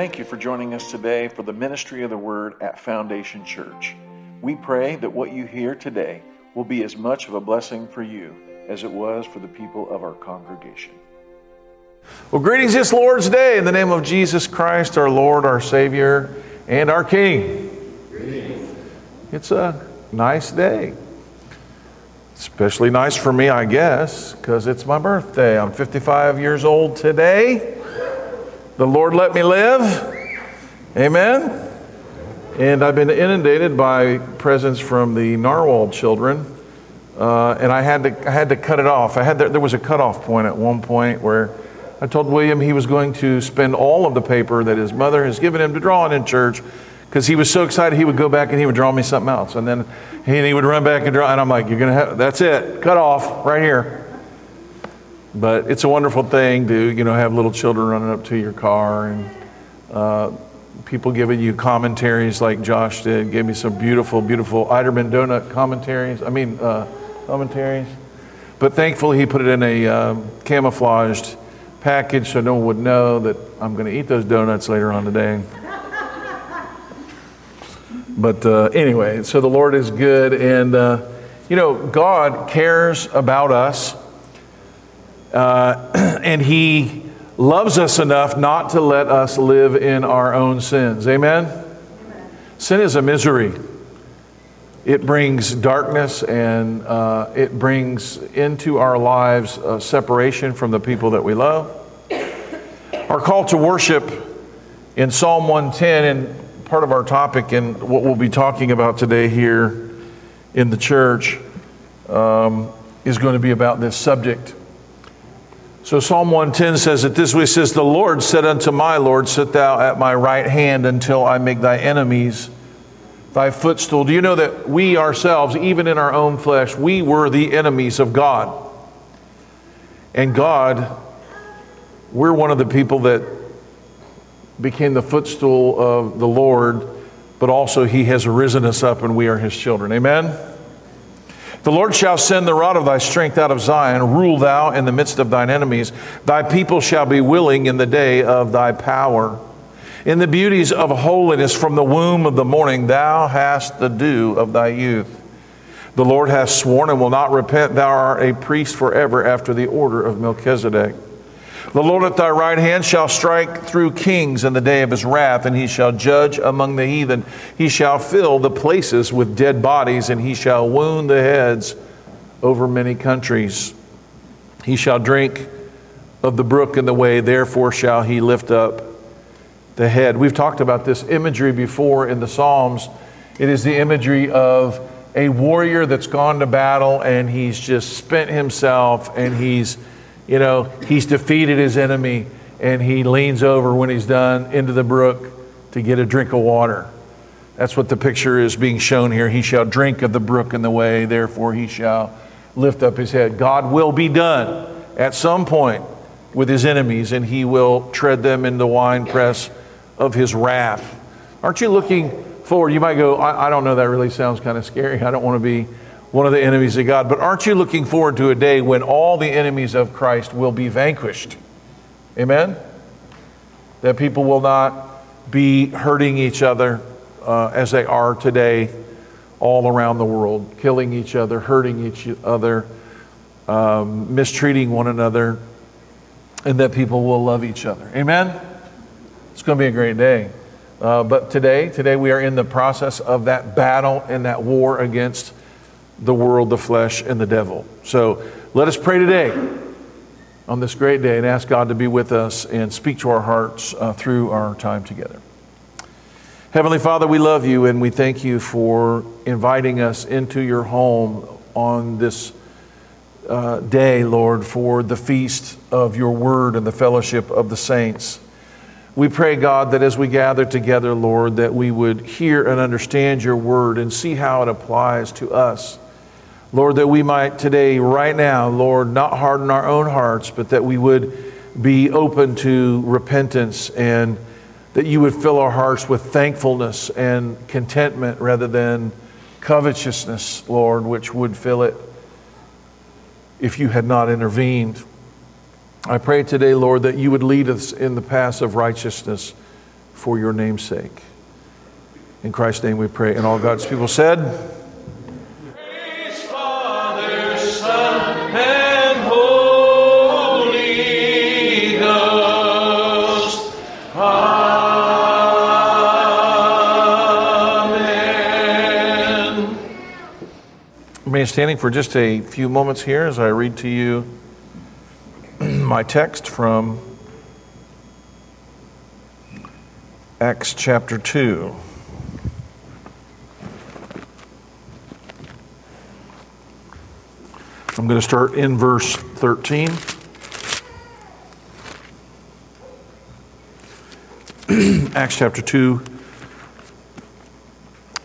Thank you for joining us today for the ministry of the Word at Foundation Church. We pray that what you hear today will be as much of a blessing for you as it was for the people of our congregation. Well, greetings this Lord's Day in the name of Jesus Christ, our Lord, our Savior, and our King. Greetings. It's a nice day. Especially nice for me, I guess, because it's my birthday. I'm 55 years old today. The Lord let me live. Amen. And I've been inundated by presents from the Narwhal children. Uh, and I had, to, I had to cut it off. I had to, there was a cutoff point at one point where I told William he was going to spend all of the paper that his mother has given him to draw on in church because he was so excited he would go back and he would draw me something else. And then he, he would run back and draw. And I'm like, you're to have, that's it, cut off right here. But it's a wonderful thing to, you know, have little children running up to your car and uh, people giving you commentaries like Josh did, gave me some beautiful, beautiful Eiderman donut commentaries. I mean, uh, commentaries. But thankfully, he put it in a uh, camouflaged package so no one would know that I'm going to eat those donuts later on today. but uh, anyway, so the Lord is good. And, uh, you know, God cares about us. Uh, and He loves us enough not to let us live in our own sins. Amen? Amen. Sin is a misery. It brings darkness and uh, it brings into our lives separation from the people that we love. Our call to worship in Psalm 110, and part of our topic and what we'll be talking about today here in the church, um, is going to be about this subject so Psalm 110 says it this way says, The Lord said unto my Lord, Sit thou at my right hand until I make thy enemies thy footstool. Do you know that we ourselves, even in our own flesh, we were the enemies of God? And God, we're one of the people that became the footstool of the Lord, but also He has risen us up and we are His children. Amen? The Lord shall send the rod of thy strength out of Zion. Rule thou in the midst of thine enemies. Thy people shall be willing in the day of thy power. In the beauties of holiness from the womb of the morning, thou hast the dew of thy youth. The Lord hath sworn and will not repent. Thou art a priest forever after the order of Melchizedek. The Lord at thy right hand shall strike through kings in the day of his wrath, and he shall judge among the heathen. He shall fill the places with dead bodies, and he shall wound the heads over many countries. He shall drink of the brook in the way, therefore shall he lift up the head. We've talked about this imagery before in the Psalms. It is the imagery of a warrior that's gone to battle and he's just spent himself and he's you know, he's defeated his enemy and he leans over when he's done into the brook to get a drink of water. That's what the picture is being shown here. He shall drink of the brook in the way, therefore he shall lift up his head. God will be done at some point with his enemies, and he will tread them in the winepress of his wrath. Aren't you looking forward? You might go, I, I don't know, that really sounds kind of scary. I don't want to be one of the enemies of God. But aren't you looking forward to a day when all the enemies of Christ will be vanquished? Amen? That people will not be hurting each other uh, as they are today all around the world, killing each other, hurting each other, um, mistreating one another, and that people will love each other. Amen? It's going to be a great day. Uh, but today, today we are in the process of that battle and that war against the world, the flesh, and the devil. So let us pray today on this great day and ask God to be with us and speak to our hearts uh, through our time together. Heavenly Father, we love you and we thank you for inviting us into your home on this uh, day, Lord, for the feast of your word and the fellowship of the saints. We pray, God, that as we gather together, Lord, that we would hear and understand your word and see how it applies to us. Lord, that we might today, right now, Lord, not harden our own hearts, but that we would be open to repentance and that you would fill our hearts with thankfulness and contentment rather than covetousness, Lord, which would fill it if you had not intervened. I pray today, Lord, that you would lead us in the paths of righteousness for your name's sake. In Christ's name we pray. And all God's people said, Standing for just a few moments here as I read to you my text from Acts chapter 2. I'm going to start in verse 13. Acts chapter 2,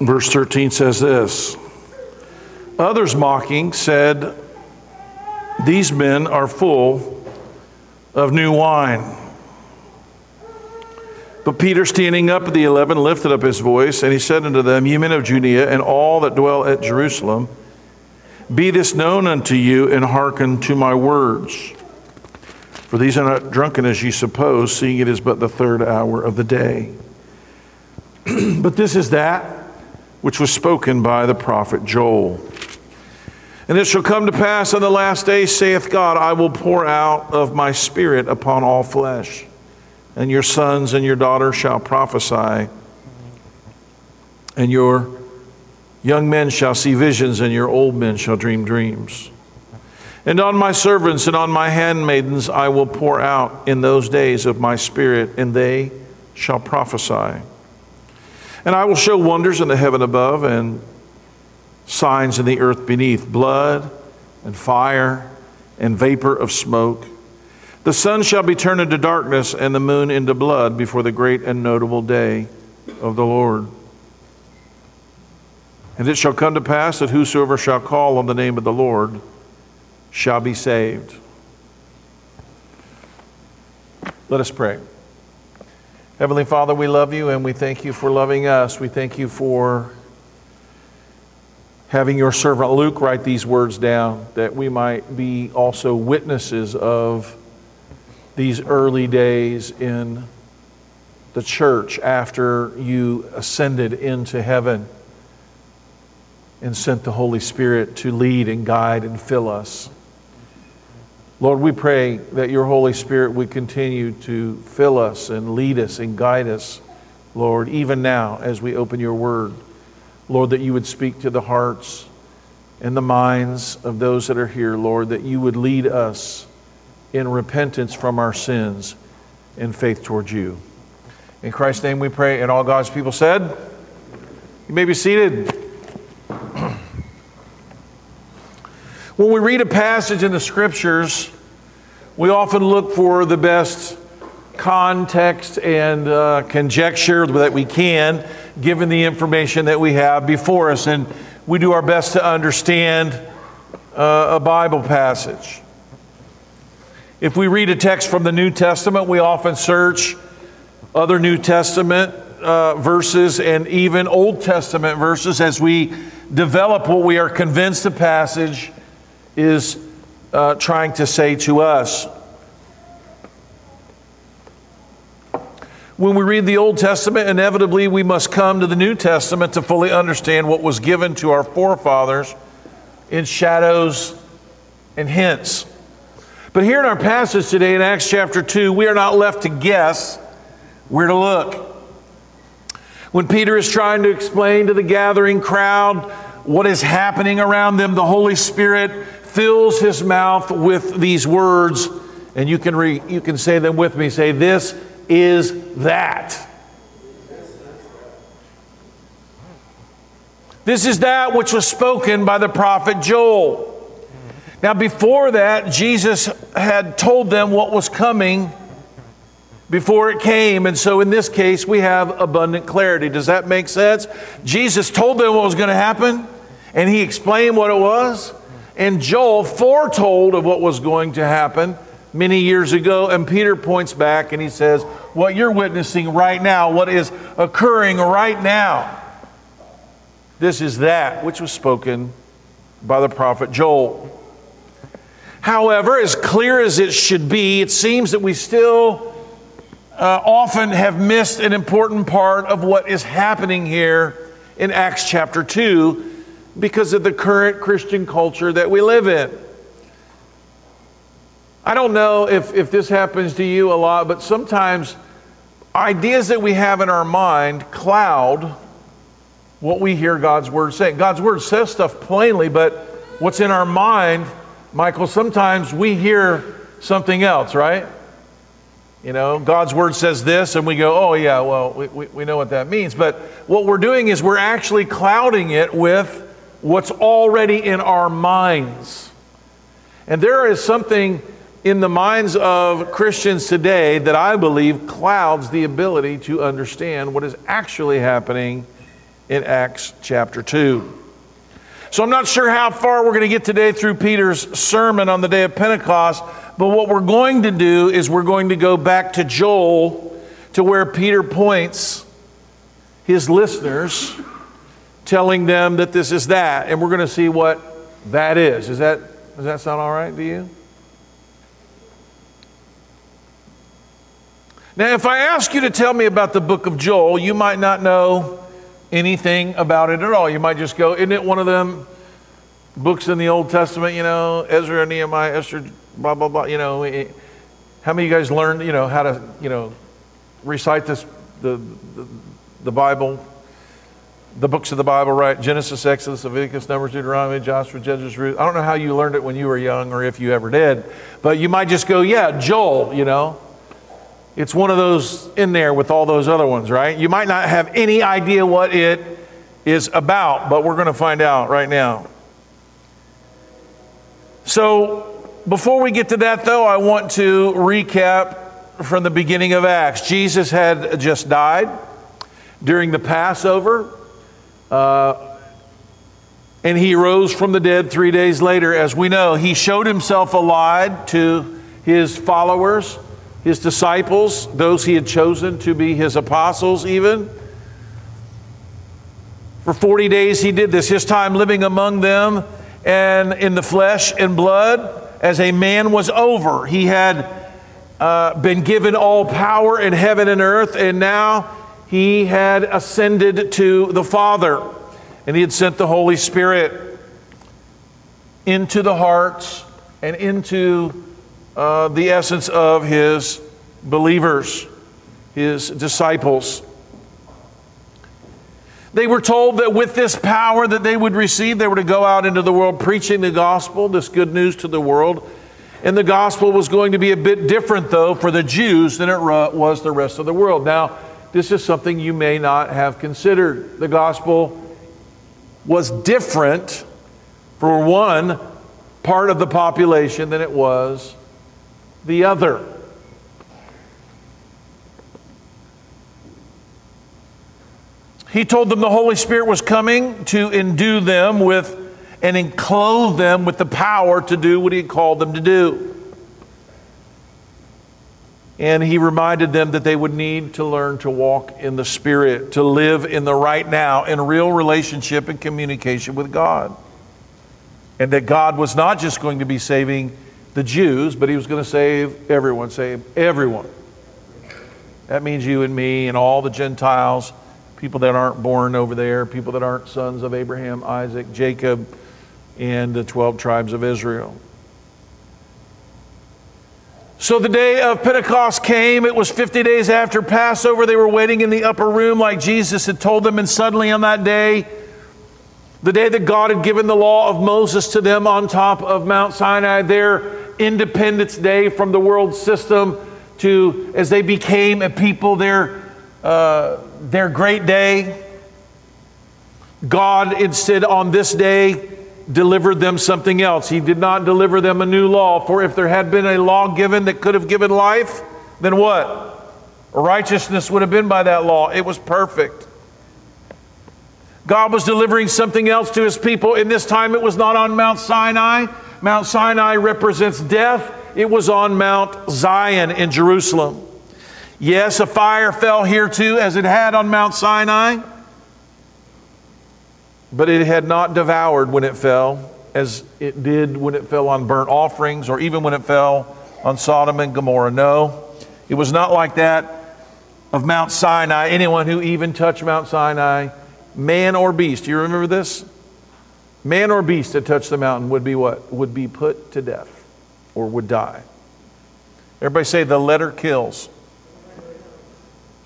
verse 13 says this Others mocking said, These men are full of new wine. But Peter, standing up at the eleven, lifted up his voice, and he said unto them, Ye men of Judea, and all that dwell at Jerusalem, be this known unto you, and hearken to my words. For these are not drunken as ye suppose, seeing it is but the third hour of the day. but this is that which was spoken by the prophet Joel. And it shall come to pass in the last days, saith God, I will pour out of my spirit upon all flesh, and your sons and your daughters shall prophesy, and your young men shall see visions, and your old men shall dream dreams. And on my servants and on my handmaidens I will pour out in those days of my spirit, and they shall prophesy. And I will show wonders in the heaven above and signs in the earth beneath blood and fire and vapor of smoke. The sun shall be turned into darkness and the moon into blood before the great and notable day of the Lord. And it shall come to pass that whosoever shall call on the name of the Lord shall be saved. Let us pray. Heavenly Father, we love you and we thank you for loving us. We thank you for having your servant Luke write these words down that we might be also witnesses of these early days in the church after you ascended into heaven and sent the Holy Spirit to lead and guide and fill us. Lord, we pray that your Holy Spirit would continue to fill us and lead us and guide us, Lord, even now as we open your word. Lord, that you would speak to the hearts and the minds of those that are here, Lord, that you would lead us in repentance from our sins and faith towards you. In Christ's name we pray, and all God's people said, You may be seated. When we read a passage in the scriptures, we often look for the best context and uh, conjecture that we can, given the information that we have before us. And we do our best to understand uh, a Bible passage. If we read a text from the New Testament, we often search other New Testament uh, verses and even Old Testament verses as we develop what we are convinced the passage is uh, trying to say to us. When we read the Old Testament, inevitably we must come to the New Testament to fully understand what was given to our forefathers in shadows and hints. But here in our passage today in Acts chapter 2, we are not left to guess where to look. When Peter is trying to explain to the gathering crowd what is happening around them, the Holy Spirit fills his mouth with these words, and you can, re, you can say them with me. Say, This is that. This is that which was spoken by the prophet Joel. Now, before that, Jesus had told them what was coming before it came. And so, in this case, we have abundant clarity. Does that make sense? Jesus told them what was going to happen, and he explained what it was. And Joel foretold of what was going to happen many years ago. And Peter points back and he says, What you're witnessing right now, what is occurring right now, this is that which was spoken by the prophet Joel. However, as clear as it should be, it seems that we still uh, often have missed an important part of what is happening here in Acts chapter 2 because of the current Christian culture that we live in. I don't know if, if this happens to you a lot, but sometimes ideas that we have in our mind cloud what we hear God's word saying. God's word says stuff plainly, but what's in our mind, Michael, sometimes we hear something else, right? You know, God's word says this, and we go, oh, yeah, well, we, we, we know what that means. But what we're doing is we're actually clouding it with what's already in our minds. And there is something in the minds of Christians today that I believe clouds the ability to understand what is actually happening in Acts chapter 2. So I'm not sure how far we're going to get today through Peter's sermon on the day of Pentecost, but what we're going to do is we're going to go back to Joel to where Peter points his listeners, telling them that this is that, and we're going to see what that is. Is that does that sound all right to you? Now, if I ask you to tell me about the book of Joel, you might not know anything about it at all. You might just go, isn't it one of them books in the Old Testament, you know, Ezra, Nehemiah, Esther, blah, blah, blah, you know. How many of you guys learned, you know, how to, you know, recite this, the, the, the Bible, the books of the Bible, right? Genesis, Exodus, Leviticus, Numbers, Deuteronomy, Joshua, Judges, Ruth. I don't know how you learned it when you were young or if you ever did, but you might just go, yeah, Joel, you know. It's one of those in there with all those other ones, right? You might not have any idea what it is about, but we're going to find out right now. So, before we get to that, though, I want to recap from the beginning of Acts. Jesus had just died during the Passover, uh, and he rose from the dead three days later. As we know, he showed himself alive to his followers his disciples, those he had chosen to be his apostles, even. For 40 days he did this, his time living among them and in the flesh and blood as a man was over. He had uh, been given all power in heaven and earth, and now he had ascended to the Father, and he had sent the Holy Spirit into the hearts and into uh, the essence of his believers, his disciples. They were told that with this power that they would receive, they were to go out into the world preaching the gospel, this good news to the world. And the gospel was going to be a bit different, though, for the Jews than it was the rest of the world. Now, this is something you may not have considered. The gospel was different for one part of the population than it was the other. He told them the Holy Spirit was coming to endue them with and enclose them with the power to do what he called them to do. And he reminded them that they would need to learn to walk in the Spirit, to live in the right now, in real relationship and communication with God. And that God was not just going to be saving the Jews, but he was going to save everyone, save everyone. That means you and me and all the Gentiles, people that aren't born over there, people that aren't sons of Abraham, Isaac, Jacob, and the 12 tribes of Israel. So the day of Pentecost came. It was 50 days after Passover. They were waiting in the upper room like Jesus had told them, and suddenly on that day, the day that God had given the law of Moses to them on top of Mount Sinai, there independence day from the world system to as they became a people their, uh, their great day. God instead on this day delivered them something else. He did not deliver them a new law, for if there had been a law given that could have given life, then what? Righteousness would have been by that law. It was perfect. God was delivering something else to his people. In this time, it was not on Mount Sinai, Mount Sinai represents death. It was on Mount Zion in Jerusalem. Yes, a fire fell here too, as it had on Mount Sinai, but it had not devoured when it fell, as it did when it fell on burnt offerings or even when it fell on Sodom and Gomorrah. No, it was not like that of Mount Sinai, anyone who even touched Mount Sinai, man or beast, do you remember this? Man or beast that touched the mountain would be what? Would be put to death or would die. Everybody say the letter kills.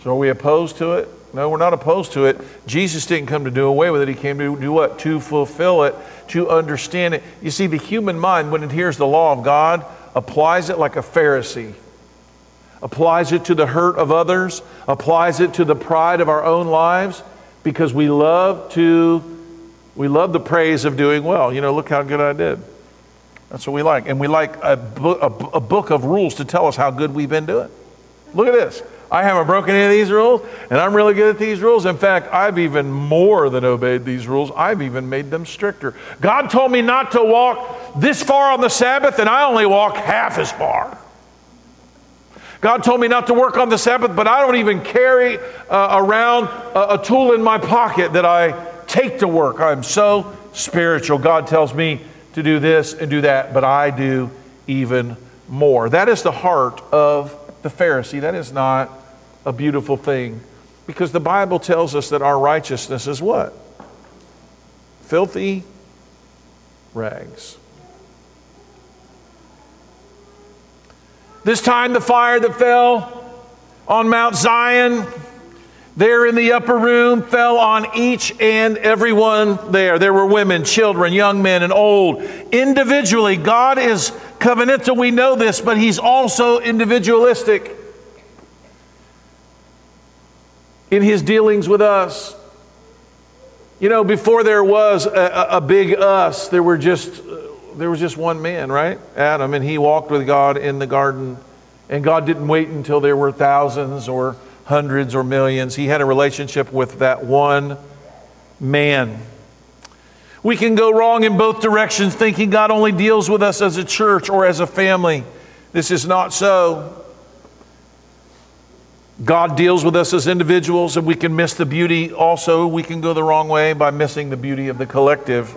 So are we opposed to it? No, we're not opposed to it. Jesus didn't come to do away with it. He came to do what? To fulfill it, to understand it. You see, the human mind, when it hears the law of God, applies it like a Pharisee, applies it to the hurt of others, applies it to the pride of our own lives, because we love to we love the praise of doing well. You know, look how good I did. That's what we like. And we like a, book, book of rules to tell us how good we've been doing. Look at this. I haven't broken any of these rules, and I'm really good at these rules. In fact, I've even more than obeyed these rules. I've even made them stricter. God told me not to walk this far on the Sabbath, and I only walk half as far. God told me not to work on the Sabbath, but I don't even carry uh, around a, a tool in my pocket that I take to work. I'm so spiritual. God tells me to do this and do that, but I do even more. That is the heart of the Pharisee. That is not a beautiful thing because the Bible tells us that our righteousness is what? Filthy rags. This time, the fire that fell on Mount Zion there in the upper room fell on each and every one there. There were women, children, young men, and old. Individually, God is covenantal, we know this, but He's also individualistic in His dealings with us. You know, before there was a, a big us, there were just uh, there was just one man, right? Adam, and he walked with God in the garden. And God didn't wait until there were thousands or hundreds or millions. He had a relationship with that one man. We can go wrong in both directions, thinking God only deals with us as a church or as a family. This is not so. God deals with us as individuals, and we can miss the beauty. Also, we can go the wrong way by missing the beauty of the collective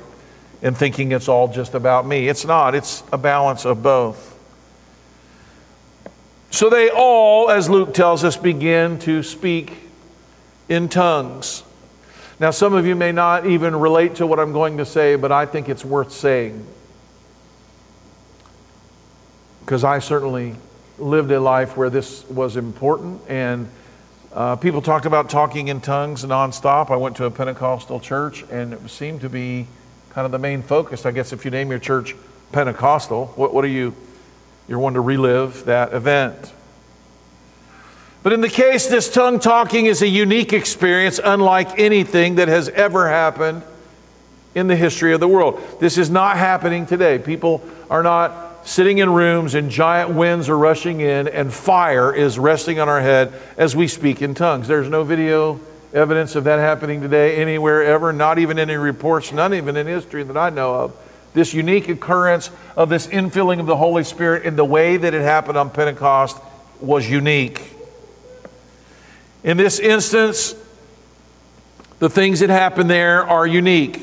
and thinking it's all just about me. It's not, it's a balance of both. So they all, as Luke tells us, begin to speak in tongues. Now, some of you may not even relate to what I'm going to say, but I think it's worth saying. Because I certainly lived a life where this was important, and uh, people talked about talking in tongues nonstop. I went to a Pentecostal church, and it seemed to be kind of the main focus. I guess if you name your church Pentecostal, what, what are you? You're one to relive that event. But in the case, this tongue talking is a unique experience, unlike anything that has ever happened in the history of the world. This is not happening today. People are not sitting in rooms and giant winds are rushing in and fire is resting on our head as we speak in tongues. There's no video evidence of that happening today anywhere ever, not even any reports, none even in history that I know of this unique occurrence of this infilling of the Holy Spirit in the way that it happened on Pentecost was unique. In this instance, the things that happened there are unique.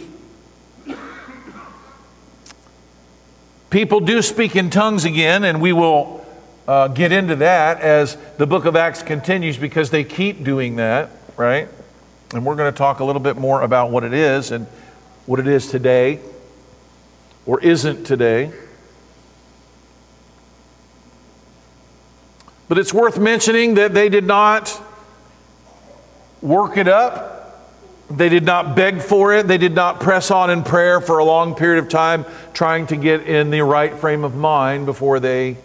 People do speak in tongues again, and we will uh, get into that as the book of Acts continues because they keep doing that, right? And we're going to talk a little bit more about what it is and what it is today or isn't today. But it's worth mentioning that they did not work it up. They did not beg for it. They did not press on in prayer for a long period of time, trying to get in the right frame of mind before they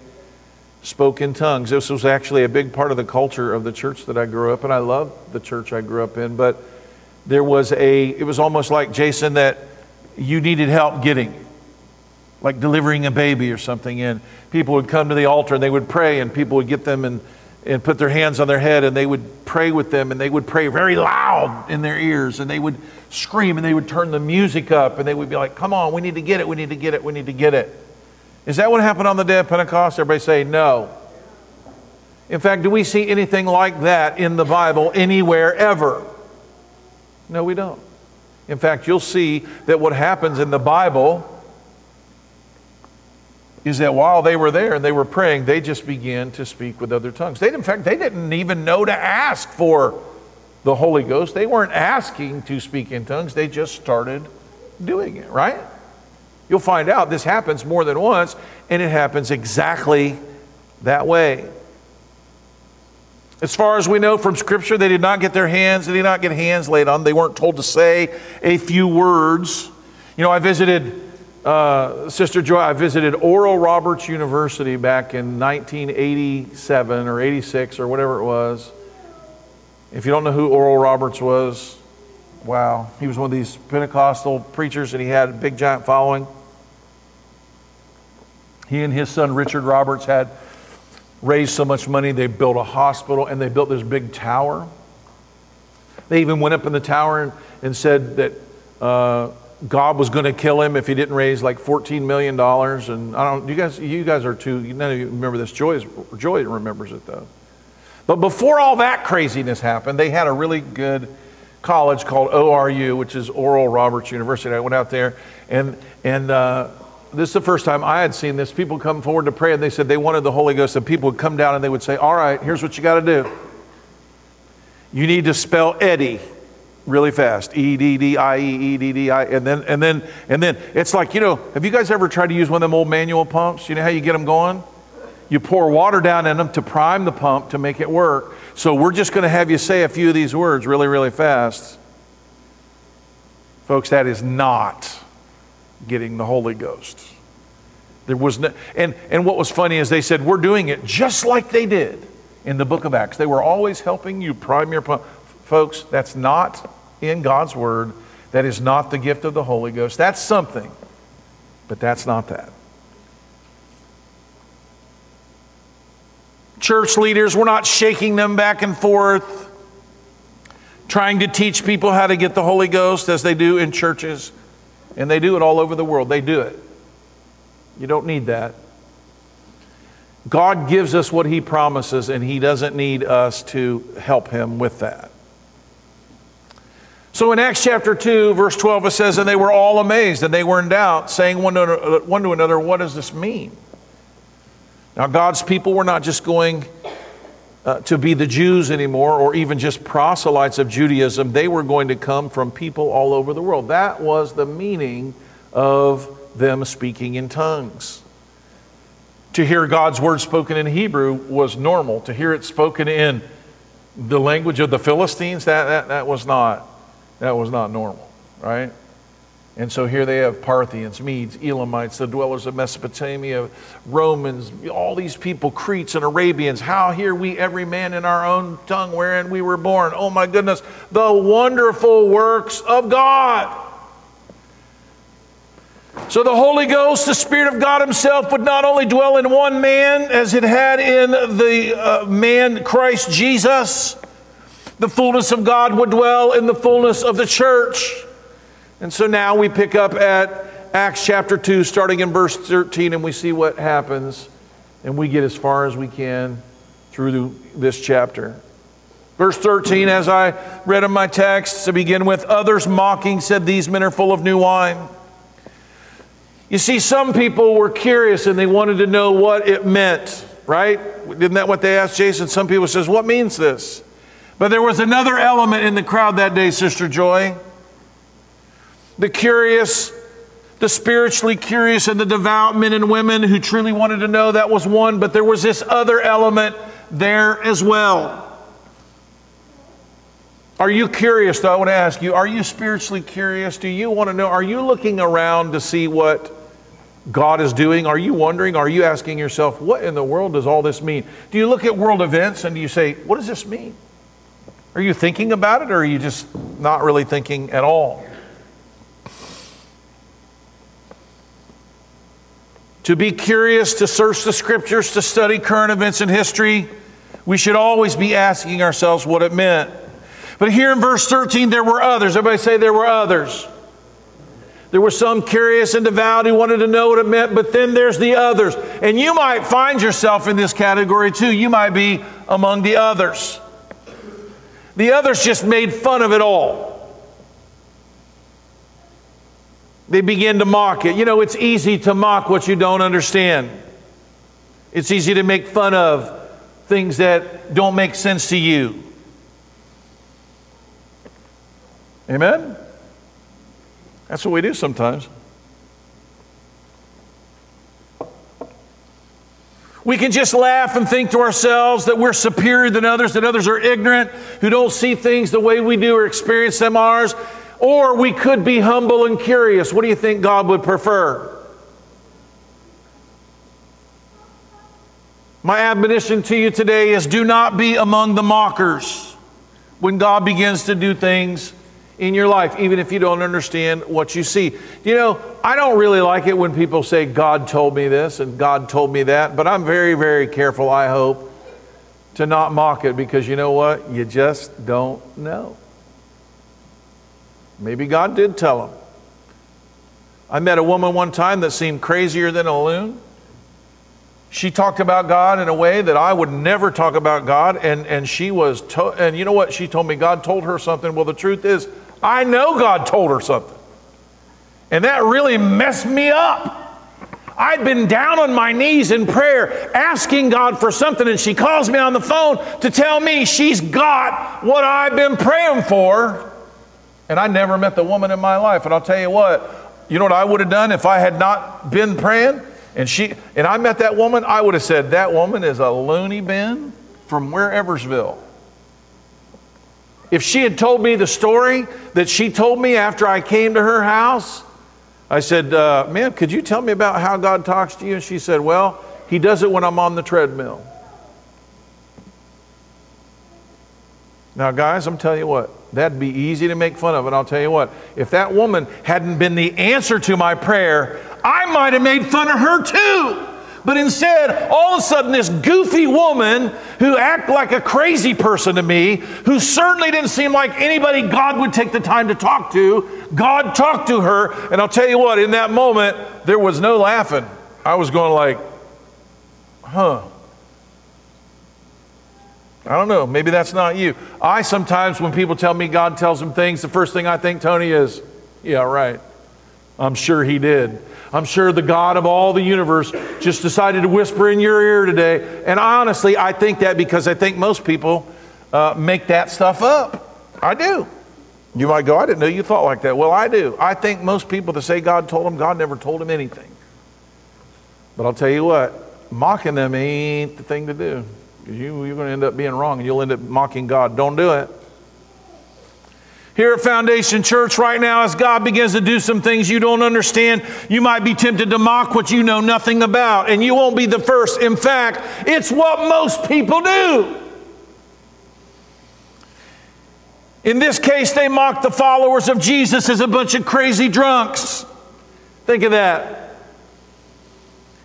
spoke in tongues. This was actually a big part of the culture of the church that I grew up in. I love the church I grew up in, but there was a, it was almost like Jason that you needed help getting like delivering a baby or something. And people would come to the altar and they would pray, and people would get them and, and put their hands on their head and they would pray with them, and they would pray very loud in their ears, and they would scream and they would turn the music up, and they would be like, Come on, we need to get it, we need to get it, we need to get it. Is that what happened on the day of Pentecost? Everybody say no. In fact, do we see anything like that in the Bible anywhere ever? No, we don't. In fact, you'll see that what happens in the Bible is that while they were there and they were praying, they just began to speak with other tongues. They, in fact, they didn't even know to ask for the Holy Ghost. They weren't asking to speak in tongues, they just started doing it, right? You'll find out this happens more than once, and it happens exactly that way. As far as we know from Scripture, they did not get their hands, they did not get hands laid on. They weren't told to say a few words. You know, I visited, uh, Sister Joy, I visited Oral Roberts University back in 1987 or 86 or whatever it was. If you don't know who Oral Roberts was, wow, he was one of these Pentecostal preachers and he had a big giant following. He and his son Richard Roberts had raised so much money, they built a hospital and they built this big tower. They even went up in the tower and, and said that uh, God was going to kill him if he didn't raise like $14 million. And I don't, you guys, you guys are too, none of you remember this. Joy, is, Joy remembers it though. But before all that craziness happened, they had a really good college called ORU, which is Oral Roberts University. I went out there and, and, uh, this is the first time I had seen this. People come forward to pray and they said they wanted the Holy Ghost, and people would come down and they would say, All right, here's what you got to do. You need to spell Eddie really fast. E D D I E E D D I and then and then and then it's like, you know, have you guys ever tried to use one of them old manual pumps? You know how you get them going? You pour water down in them to prime the pump to make it work. So we're just going to have you say a few of these words really really fast. Folks, that is not getting the Holy Ghost. There was no, and, and what was funny is they said, We're doing it just like they did in the book of Acts. They were always helping you prime your pump. Folks, that's not in God's word. That is not the gift of the Holy Ghost. That's something, but that's not that. Church leaders, we're not shaking them back and forth, trying to teach people how to get the Holy Ghost as they do in churches. And they do it all over the world. They do it. You don't need that. God gives us what He promises, and He doesn't need us to help Him with that. So in Acts chapter 2, verse 12, it says, And they were all amazed, and they were in doubt, saying one to, one to another, What does this mean? Now, God's people were not just going uh, to be the Jews anymore, or even just proselytes of Judaism. They were going to come from people all over the world. That was the meaning of them speaking in tongues. To hear God's word spoken in Hebrew was normal. To hear it spoken in the language of the Philistines, that, that, that, was, not, that was not normal, right? And so here they have Parthians, Medes, Elamites, the dwellers of Mesopotamia, Romans, all these people, Cretes and Arabians. How hear we every man in our own tongue wherein we were born? Oh my goodness, the wonderful works of God. So the Holy Ghost, the Spirit of God Himself, would not only dwell in one man as it had in the uh, man Christ Jesus, the fullness of God would dwell in the fullness of the church. And so now we pick up at Acts chapter 2, starting in verse 13, and we see what happens, and we get as far as we can through this chapter. Verse 13, as I read in my text to begin with, others mocking said, These men are full of new wine. You see, some people were curious and they wanted to know what it meant, right? Isn't that what they asked Jason? Some people says, "What means this?" But there was another element in the crowd that day, Sister Joy. The curious, the spiritually curious, and the devout men and women who truly wanted to know that was one, but there was this other element there as well. Are you curious, though? I want to ask you, are you spiritually curious? Do you want to know? Are you looking around to see what God is doing? Are you wondering? Are you asking yourself, what in the world does all this mean? Do you look at world events and do you say, what does this mean? Are you thinking about it or are you just not really thinking at all? To be curious, to search the scriptures, to study current events in history, we should always be asking ourselves what it meant. But here in verse 13, there were others. Everybody say there were others. There were some curious and devout who wanted to know what it meant, but then there's the others. And you might find yourself in this category too. You might be among the others. The others just made fun of it all. They begin to mock it. You know, it's easy to mock what you don't understand. It's easy to make fun of things that don't make sense to you. Amen? That's what we do sometimes. We can just laugh and think to ourselves that we're superior than others, that others are ignorant, who don't see things the way we do or experience them ours. Or we could be humble and curious. What do you think God would prefer? My admonition to you today is do not be among the mockers when God begins to do things in your life, even if you don't understand what you see. You know, I don't really like it when people say, God told me this and God told me that, but I'm very, very careful, I hope, to not mock it because you know what? You just don't know. Maybe God did tell him. I met a woman one time that seemed crazier than a loon. She talked about God in a way that I would never talk about God, and, and she was, to- and you know what? She told me God told her something. Well, the truth is, I know God told her something. And that really messed me up. I'd been down on my knees in prayer asking God for something, and she calls me on the phone to tell me she's got what I've been praying for. And I never met the woman in my life. And I'll tell you what, you know what I would have done if I had not been praying? And she and I met that woman, I would have said, That woman is a loony bin from whereversville. If she had told me the story that she told me after I came to her house, I said, uh, Ma'am, could you tell me about how God talks to you? And she said, Well, He does it when I'm on the treadmill. Now, guys, I'm telling you what, that'd be easy to make fun of. And I'll tell you what, if that woman hadn't been the answer to my prayer, I might have made fun of her too. But instead, all of a sudden, this goofy woman who acted like a crazy person to me, who certainly didn't seem like anybody God would take the time to talk to, God talked to her. And I'll tell you what, in that moment, there was no laughing. I was going like, huh. I don't know. Maybe that's not you. I sometimes, when people tell me God tells them things, the first thing I think, Tony, is, yeah, right. I'm sure he did. I'm sure the God of all the universe just decided to whisper in your ear today. And honestly, I think that because I think most people uh, make that stuff up. I do. You might go, I didn't know you thought like that. Well, I do. I think most people that say God told them, God never told them anything. But I'll tell you what, mocking them ain't the thing to do. You, you're going to end up being wrong and you'll end up mocking God. Don't do it. Here at Foundation Church right now, as God begins to do some things you don't understand, you might be tempted to mock what you know nothing about, and you won't be the first. In fact, it's what most people do. In this case, they mocked the followers of Jesus as a bunch of crazy drunks. Think of that.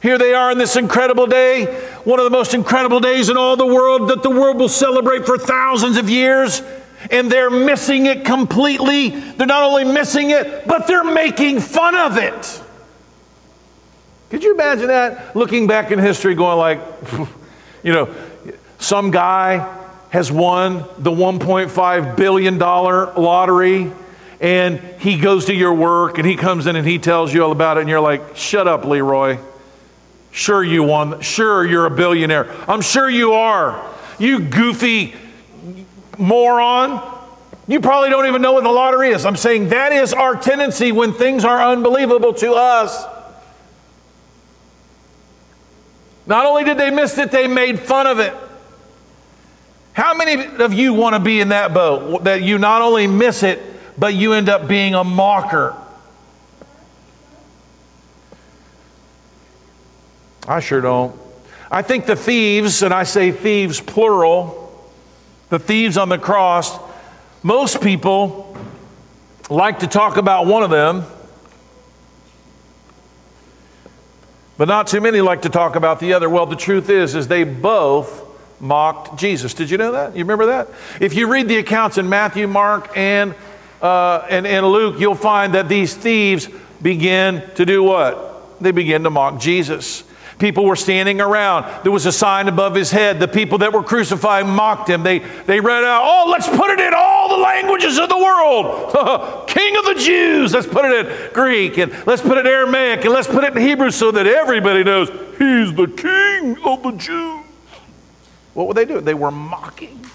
Here they are in this incredible day, one of the most incredible days in all the world that the world will celebrate for thousands of years and they're missing it completely. They're not only missing it, but they're making fun of it. Could you imagine that? Looking back in history, going like, you know, some guy has won the $1.5 billion lottery, and he goes to your work and he comes in and he tells you all about it, and you're like, shut up, Leroy. Sure, you won. Sure, you're a billionaire. I'm sure you are. You goofy moron. You probably don't even know what the lottery is. I'm saying that is our tendency when things are unbelievable to us. Not only did they miss it, they made fun of it. How many of you want to be in that boat that you not only miss it, but you end up being a mocker? I sure don't. I think the thieves, and I say thieves plural, the thieves on the cross, most people like to talk about one of them, but not too many like to talk about the other. Well, the truth is, is they both mocked Jesus. Did you know that? You remember that? If you read the accounts in Matthew, Mark, and uh, and, and Luke, you'll find that these thieves begin to do what? They begin to mock Jesus. People were standing around. There was a sign above his head. The people that were crucifying mocked him. They, they read out, Oh, let's put it in all the languages of the world. King of the Jews. Let's put it in Greek and let's put it in Aramaic and let's put it in Hebrew so that everybody knows he's the King of the Jews. What were they doing? They were mocking.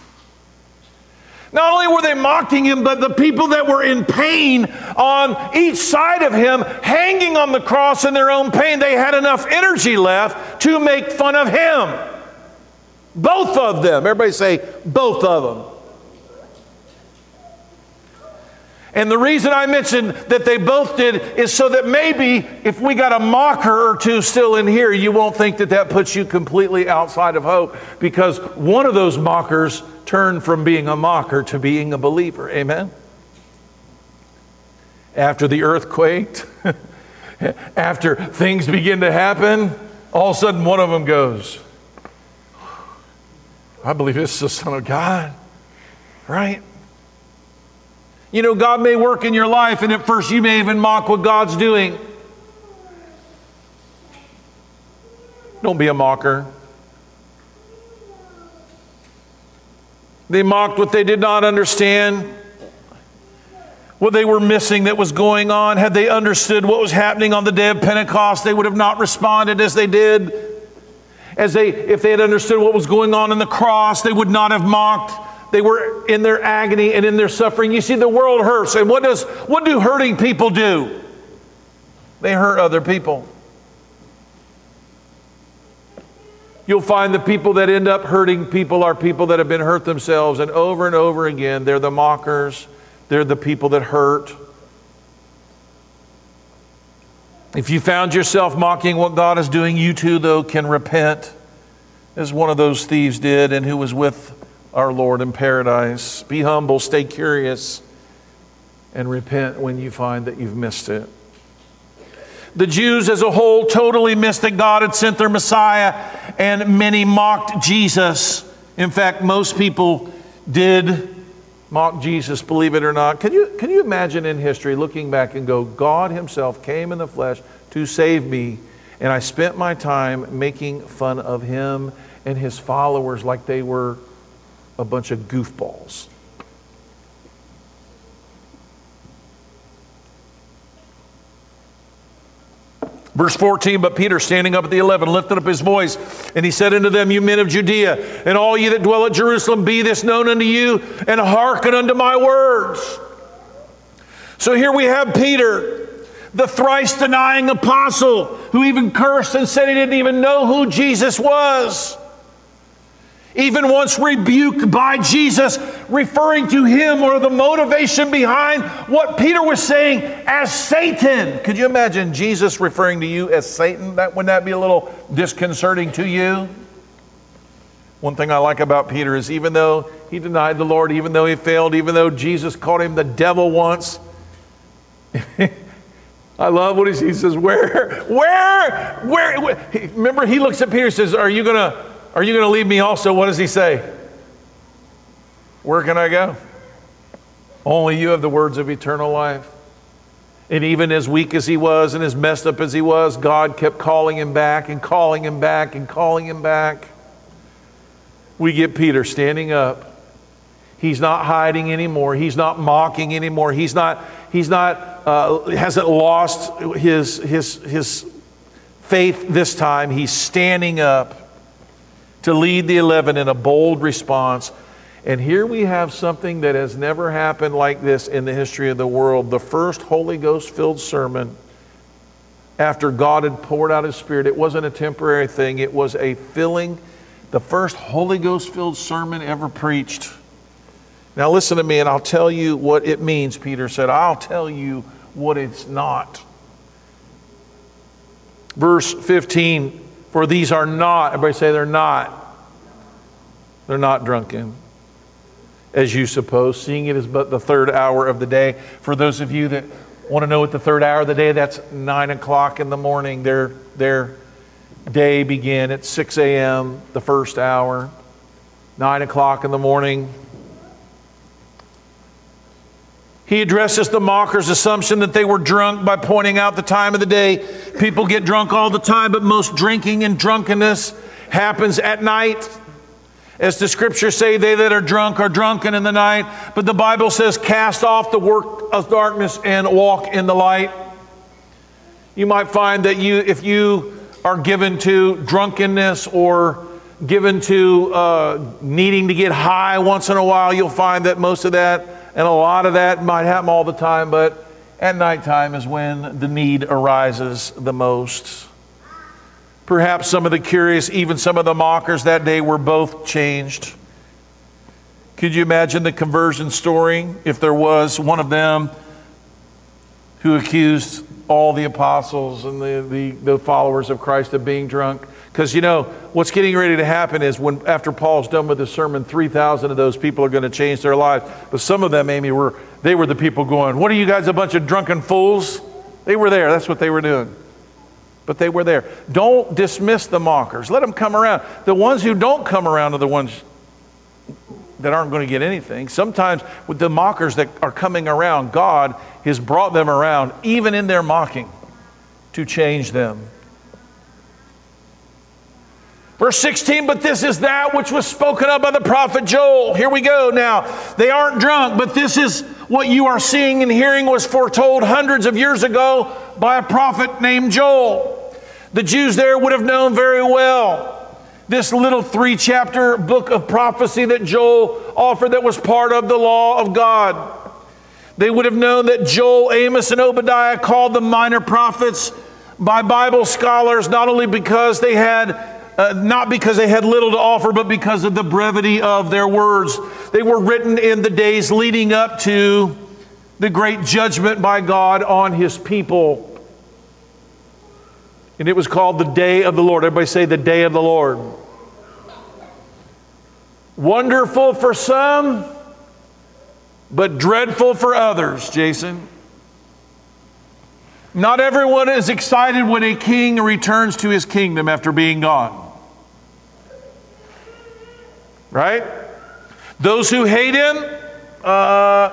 Not only were they mocking him, but the people that were in pain on each side of him, hanging on the cross in their own pain, they had enough energy left to make fun of him. Both of them. Everybody say, both of them. And the reason I mentioned that they both did is so that maybe if we got a mocker or two still in here, you won't think that that puts you completely outside of hope because one of those mockers turned from being a mocker to being a believer. Amen? After the earthquake, after things begin to happen, all of a sudden one of them goes, I believe this is the Son of God, right? You know, God may work in your life, and at first you may even mock what God's doing. Don't be a mocker. They mocked what they did not understand, what they were missing that was going on. Had they understood what was happening on the day of Pentecost, they would have not responded as they did. As they, if they had understood what was going on in the cross, they would not have mocked. They were in their agony and in their suffering. You see, the world hurts. And what, does, what do hurting people do? They hurt other people. You'll find the people that end up hurting people are people that have been hurt themselves. And over and over again, they're the mockers, they're the people that hurt. If you found yourself mocking what God is doing, you too, though, can repent, as one of those thieves did and who was with our Lord in paradise. Be humble, stay curious, and repent when you find that you've missed it. The Jews as a whole totally missed that God had sent their Messiah, and many mocked Jesus. In fact, most people did mock Jesus, believe it or not. Can you, can you imagine in history looking back and go, God Himself came in the flesh to save me, and I spent my time making fun of Him and His followers like they were a bunch of goofballs. Verse 14, but Peter, standing up at the eleven, lifted up his voice, and he said unto them, You men of Judea, and all ye that dwell at Jerusalem, be this known unto you, and hearken unto my words. So here we have Peter, the thrice denying apostle, who even cursed and said he didn't even know who Jesus was even once rebuked by Jesus, referring to him or the motivation behind what Peter was saying as Satan. Could you imagine Jesus referring to you as Satan? That, wouldn't that be a little disconcerting to you? One thing I like about Peter is even though he denied the Lord, even though he failed, even though Jesus called him the devil once, I love what he, says, where, where, where, where, remember he looks at Peter and says, are you going to, are you going to leave me also? What does he say? Where can I go? Only you have the words of eternal life. And even as weak as he was and as messed up as he was, God kept calling him back and calling him back and calling him back. We get Peter standing up. He's not hiding anymore. He's not mocking anymore. He's not, he's not, uh, hasn't lost his, his, his faith this time. He's standing up to lead the 11 in a bold response. And here we have something that has never happened like this in the history of the world. The first Holy Ghost filled sermon after God had poured out His Spirit. It wasn't a temporary thing, it was a filling, the first Holy Ghost filled sermon ever preached. Now, listen to me, and I'll tell you what it means, Peter said. I'll tell you what it's not. Verse 15 for these are not, everybody say they're not. They're not drunken, as you suppose, seeing it is but the third hour of the day. For those of you that want to know what the third hour of the day, that's nine o'clock in the morning. Their, their day began at 6 a.m., the first hour. Nine o'clock in the morning, He addresses the mockers' assumption that they were drunk by pointing out the time of the day. People get drunk all the time, but most drinking and drunkenness happens at night. As the scriptures say, they that are drunk are drunken in the night. But the Bible says, cast off the work of darkness and walk in the light. You might find that you, if you are given to drunkenness or given to uh, needing to get high once in a while, you'll find that most of that and a lot of that might happen all the time, but at nighttime is when the need arises the most. Perhaps some of the curious, even some of the mockers that day were both changed. Could you imagine the conversion story if there was one of them who accused all the apostles and the, the, the followers of Christ of being drunk? Because you know, what's getting ready to happen is when after Paul's done with the sermon, 3,000 of those people are going to change their lives. But some of them, Amy, were they were the people going, What are you guys, a bunch of drunken fools? They were there. That's what they were doing but they were there. Don't dismiss the mockers. Let them come around. The ones who don't come around are the ones that aren't going to get anything. Sometimes with the mockers that are coming around, God has brought them around, even in their mocking, to change them. Verse 16, but this is that which was spoken of by the prophet Joel. Here we go now. They aren't drunk, but this is what you are seeing and hearing was foretold hundreds of years ago by a prophet named Joel. The Jews there would have known very well this little three chapter book of prophecy that Joel offered that was part of the law of God. They would have known that Joel, Amos, and Obadiah called the minor prophets by Bible scholars not only because they had uh, not because they had little to offer, but because of the brevity of their words. They were written in the days leading up to the great judgment by God on his people. And it was called the day of the Lord. Everybody say the day of the Lord. Wonderful for some, but dreadful for others, Jason. Not everyone is excited when a king returns to his kingdom after being gone. Right? Those who hate him, uh,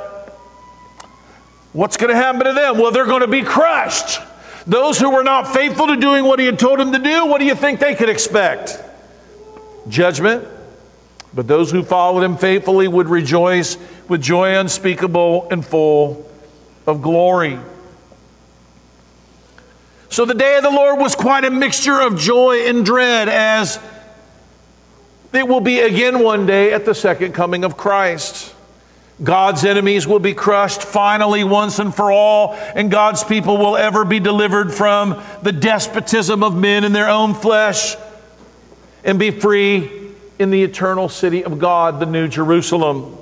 what's going to happen to them? Well, they're going to be crushed. Those who were not faithful to doing what he had told them to do, what do you think they could expect? Judgment. But those who followed him faithfully would rejoice with joy unspeakable and full of glory. So the day of the Lord was quite a mixture of joy and dread, as it will be again one day at the second coming of Christ. God's enemies will be crushed finally once and for all, and God's people will ever be delivered from the despotism of men in their own flesh and be free in the eternal city of God, the New Jerusalem.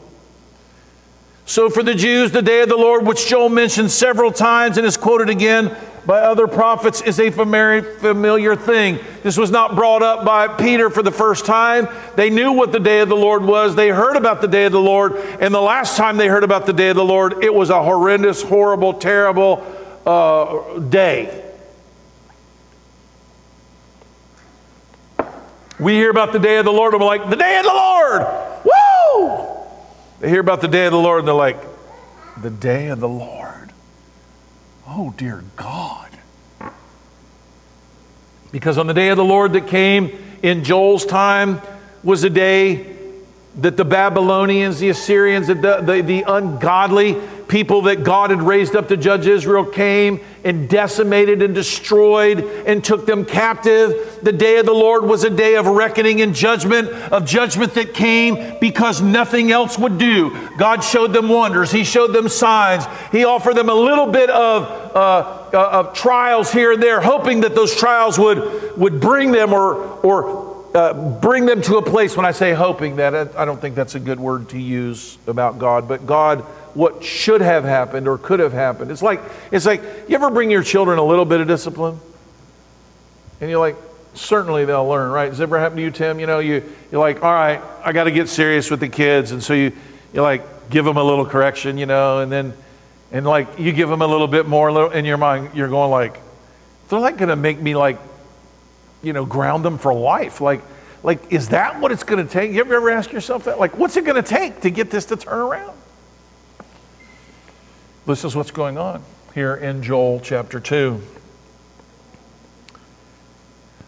So, for the Jews, the day of the Lord, which Joel mentions several times and is quoted again by other prophets, is a familiar thing. This was not brought up by Peter for the first time. They knew what the day of the Lord was. They heard about the day of the Lord. And the last time they heard about the day of the Lord, it was a horrendous, horrible, terrible uh, day. We hear about the day of the Lord, and we're like, the day of the Lord! Woo! They hear about the day of the Lord, and they're like, the day of the Lord. Oh, dear God. Because on the day of the Lord that came in Joel's time was a day that the Babylonians, the Assyrians, the, the, the ungodly people that God had raised up to judge Israel came and decimated and destroyed and took them captive. The day of the Lord was a day of reckoning and judgment, of judgment that came because nothing else would do. God showed them wonders, He showed them signs, He offered them a little bit of, uh, uh of trials here and there, hoping that those trials would, would bring them or, or uh, bring them to a place when I say hoping that I don't think that's a good word to use about God, but God, what should have happened or could have happened. It's like, it's like you ever bring your children a little bit of discipline? And you're like, certainly they'll learn, right? Does it ever happen to you, Tim? You know, you, you're like, all right, I got to get serious with the kids. And so you, you like give them a little correction, you know, and then, and like you give them a little bit more in your mind, you're going like, they're like going to make me like you know, ground them for life. Like, like, is that what it's going to take? You ever, ever ask yourself that? Like, what's it going to take to get this to turn around? This is what's going on here in Joel chapter 2.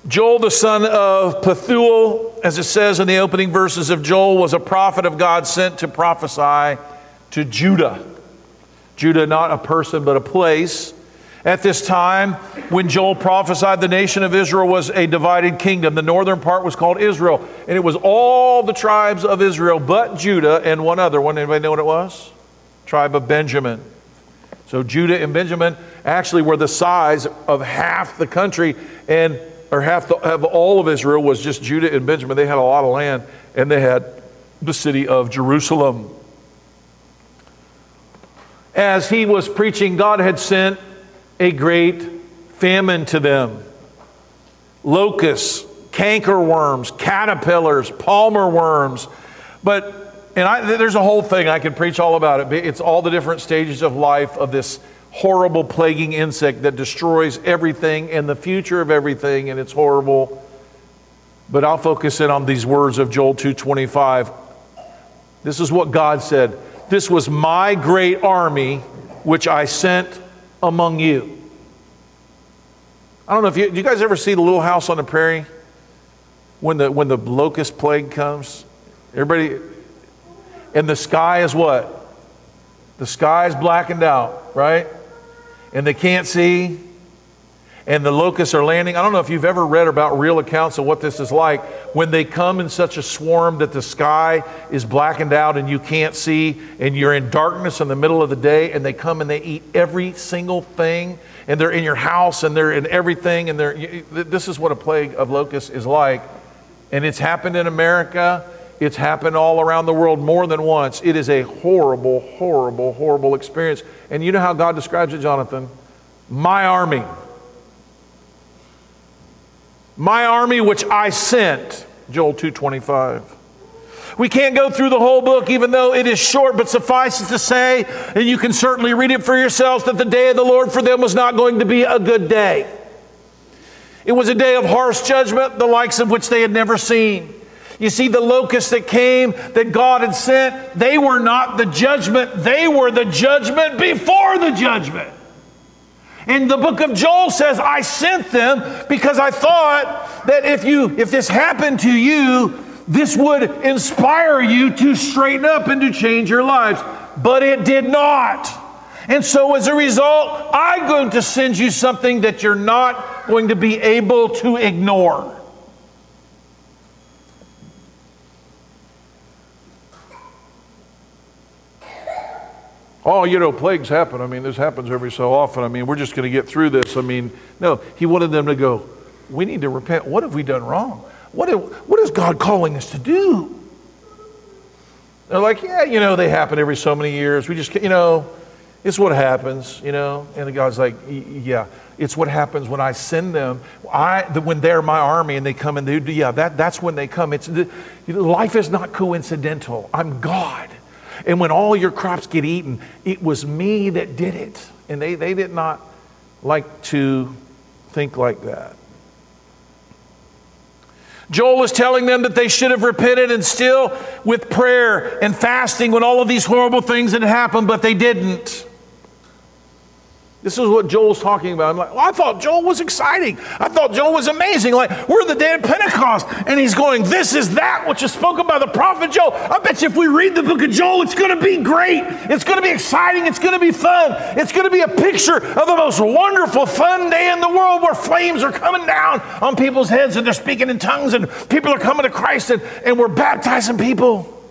Joel, the son of Pethuel, as it says in the opening verses of Joel, was a prophet of God sent to prophesy to Judah. Judah, not a person, but a place. At this time, when Joel prophesied, the nation of Israel was a divided kingdom. The northern part was called Israel, and it was all the tribes of Israel but Judah and one other one. Anybody know what it was? Tribe of Benjamin. So Judah and Benjamin actually were the size of half the country, and or half the, of all of Israel was just Judah and Benjamin. They had a lot of land, and they had the city of Jerusalem. As he was preaching, God had sent a great famine to them locusts, cankerworms, caterpillars, palmer worms. But and I, there's a whole thing I could preach all about it. It's all the different stages of life of this horrible plaguing insect that destroys everything and the future of everything, and it's horrible. But I'll focus in on these words of Joel 2:25. This is what God said. This was my great army which I sent among you. I don't know if you, do you guys ever see the little house on the prairie when the, when the locust plague comes? Everybody, and the sky is what? The sky is blackened out, right? And they can't see, and the locusts are landing. I don't know if you've ever read about real accounts of what this is like when they come in such a swarm that the sky is blackened out and you can't see, and you're in darkness in the middle of the day, and they come and they eat every single thing, and they're in your house and they're in everything, and they're. This is what a plague of locusts is like, and it's happened in America. It's happened all around the world more than once. It is a horrible, horrible, horrible experience. And you know how God describes it, Jonathan? My army. My army which I sent. Joel 225. We can't go through the whole book, even though it is short, but suffices to say, and you can certainly read it for yourselves, that the day of the Lord for them was not going to be a good day. It was a day of harsh judgment, the likes of which they had never seen. You see, the locusts that came that God had sent, they were not the judgment, they were the judgment before the judgment. And the book of Joel says, I sent them because I thought that if you if this happened to you, this would inspire you to straighten up and to change your lives. But it did not. And so as a result, I'm going to send you something that you're not going to be able to ignore. Oh, you know, plagues happen. I mean, this happens every so often. I mean, we're just going to get through this. I mean, no, he wanted them to go, we need to repent. What have we done wrong? What, have, what is God calling us to do? They're like, yeah, you know, they happen every so many years. We just, you know, it's what happens, you know. And God's like, yeah, it's what happens when I send them. I, when they're my army and they come and they do, yeah, that, that's when they come. It's life is not coincidental. I'm God. And when all your crops get eaten, it was me that did it. And they, they did not like to think like that. Joel is telling them that they should have repented and still with prayer and fasting when all of these horrible things had happened, but they didn't. This is what Joel's talking about. I'm like, well, I thought Joel was exciting. I thought Joel was amazing. Like, we're the day of Pentecost. And he's going, This is that which is spoken by the prophet Joel. I bet you if we read the book of Joel, it's going to be great. It's going to be exciting. It's going to be fun. It's going to be a picture of the most wonderful, fun day in the world where flames are coming down on people's heads and they're speaking in tongues and people are coming to Christ and, and we're baptizing people.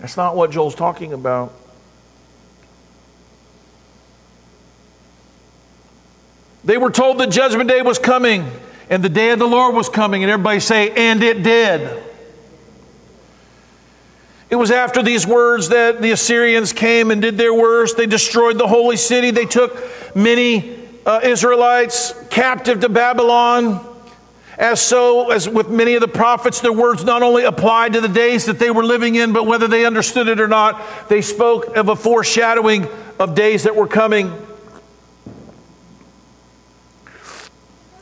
That's not what Joel's talking about. They were told the judgment day was coming and the day of the Lord was coming, and everybody say, and it did. It was after these words that the Assyrians came and did their worst. They destroyed the holy city. They took many uh, Israelites captive to Babylon. As so, as with many of the prophets, their words not only applied to the days that they were living in, but whether they understood it or not, they spoke of a foreshadowing of days that were coming.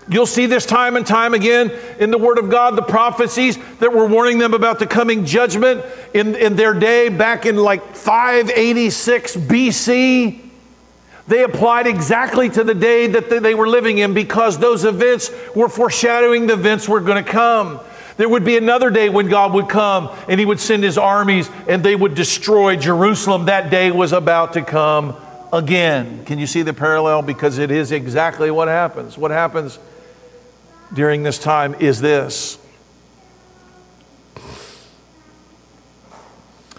You'll see this time and time again in the Word of God, the prophecies that were warning them about the coming judgment in, in their day back in like 586 BC. They applied exactly to the day that they were living in because those events were foreshadowing the events were going to come. There would be another day when God would come and he would send his armies and they would destroy Jerusalem. That day was about to come again. Can you see the parallel? Because it is exactly what happens. What happens during this time is this.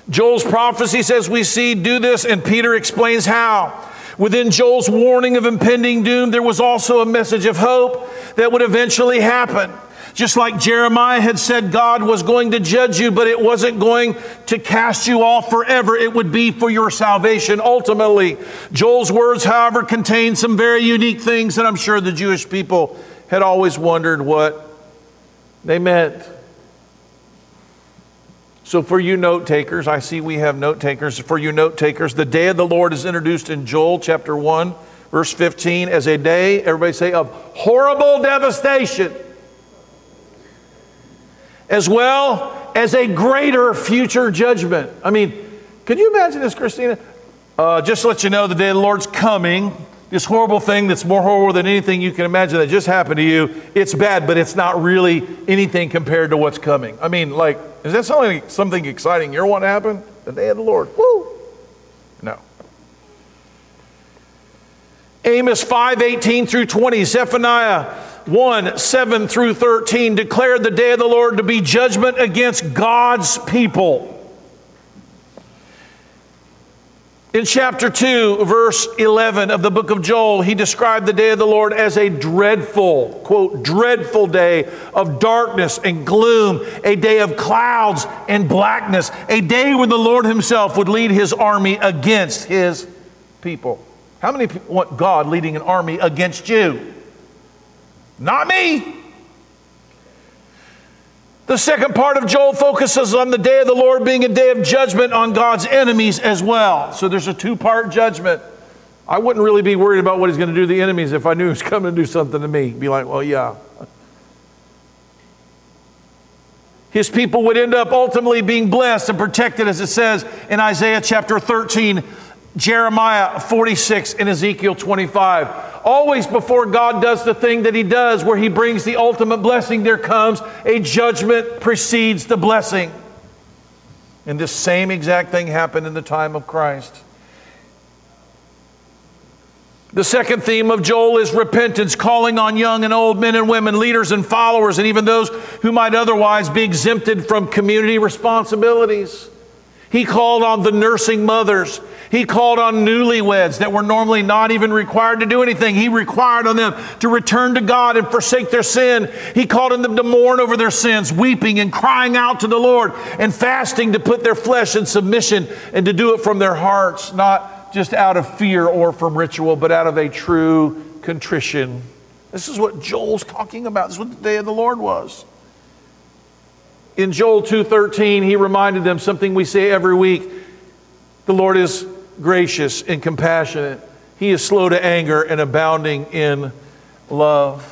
Joel's prophecy says we see do this, and Peter explains how. Within Joel's warning of impending doom, there was also a message of hope that would eventually happen. Just like Jeremiah had said, God was going to judge you, but it wasn't going to cast you off forever. It would be for your salvation ultimately. Joel's words, however, contain some very unique things that I'm sure the Jewish people had always wondered what they meant. So, for you note takers, I see we have note takers. For you note takers, the day of the Lord is introduced in Joel chapter 1, verse 15, as a day, everybody say, of horrible devastation, as well as a greater future judgment. I mean, could you imagine this, Christina? Uh, just to let you know, the day of the Lord's coming this horrible thing that's more horrible than anything you can imagine that just happened to you, it's bad, but it's not really anything compared to what's coming. I mean, like, is that something, something exciting you want to happen? The day of the Lord. Woo! No. Amos 5 18 through 20, Zephaniah 1 7 through 13 declared the day of the Lord to be judgment against God's people. In chapter 2, verse 11 of the book of Joel, he described the day of the Lord as a dreadful, quote, dreadful day of darkness and gloom, a day of clouds and blackness, a day when the Lord himself would lead his army against his people. How many people want God leading an army against you? Not me. The second part of Joel focuses on the day of the Lord being a day of judgment on God's enemies as well. So there's a two part judgment. I wouldn't really be worried about what he's going to do to the enemies if I knew he was coming to do something to me. Be like, well, yeah. His people would end up ultimately being blessed and protected, as it says in Isaiah chapter 13, Jeremiah 46, and Ezekiel 25 always before God does the thing that He does, where He brings the ultimate blessing, there comes a judgment precedes the blessing. And this same exact thing happened in the time of Christ. The second theme of Joel is repentance, calling on young and old men and women, leaders and followers, and even those who might otherwise be exempted from community responsibilities. He called on the nursing mothers. He called on newlyweds that were normally not even required to do anything. He required on them to return to God and forsake their sin. He called on them to mourn over their sins, weeping and crying out to the Lord and fasting to put their flesh in submission and to do it from their hearts, not just out of fear or from ritual, but out of a true contrition. This is what Joel's talking about. This is what the day of the Lord was. In Joel 2:13, he reminded them something we say every week. The Lord is gracious and compassionate. He is slow to anger and abounding in love.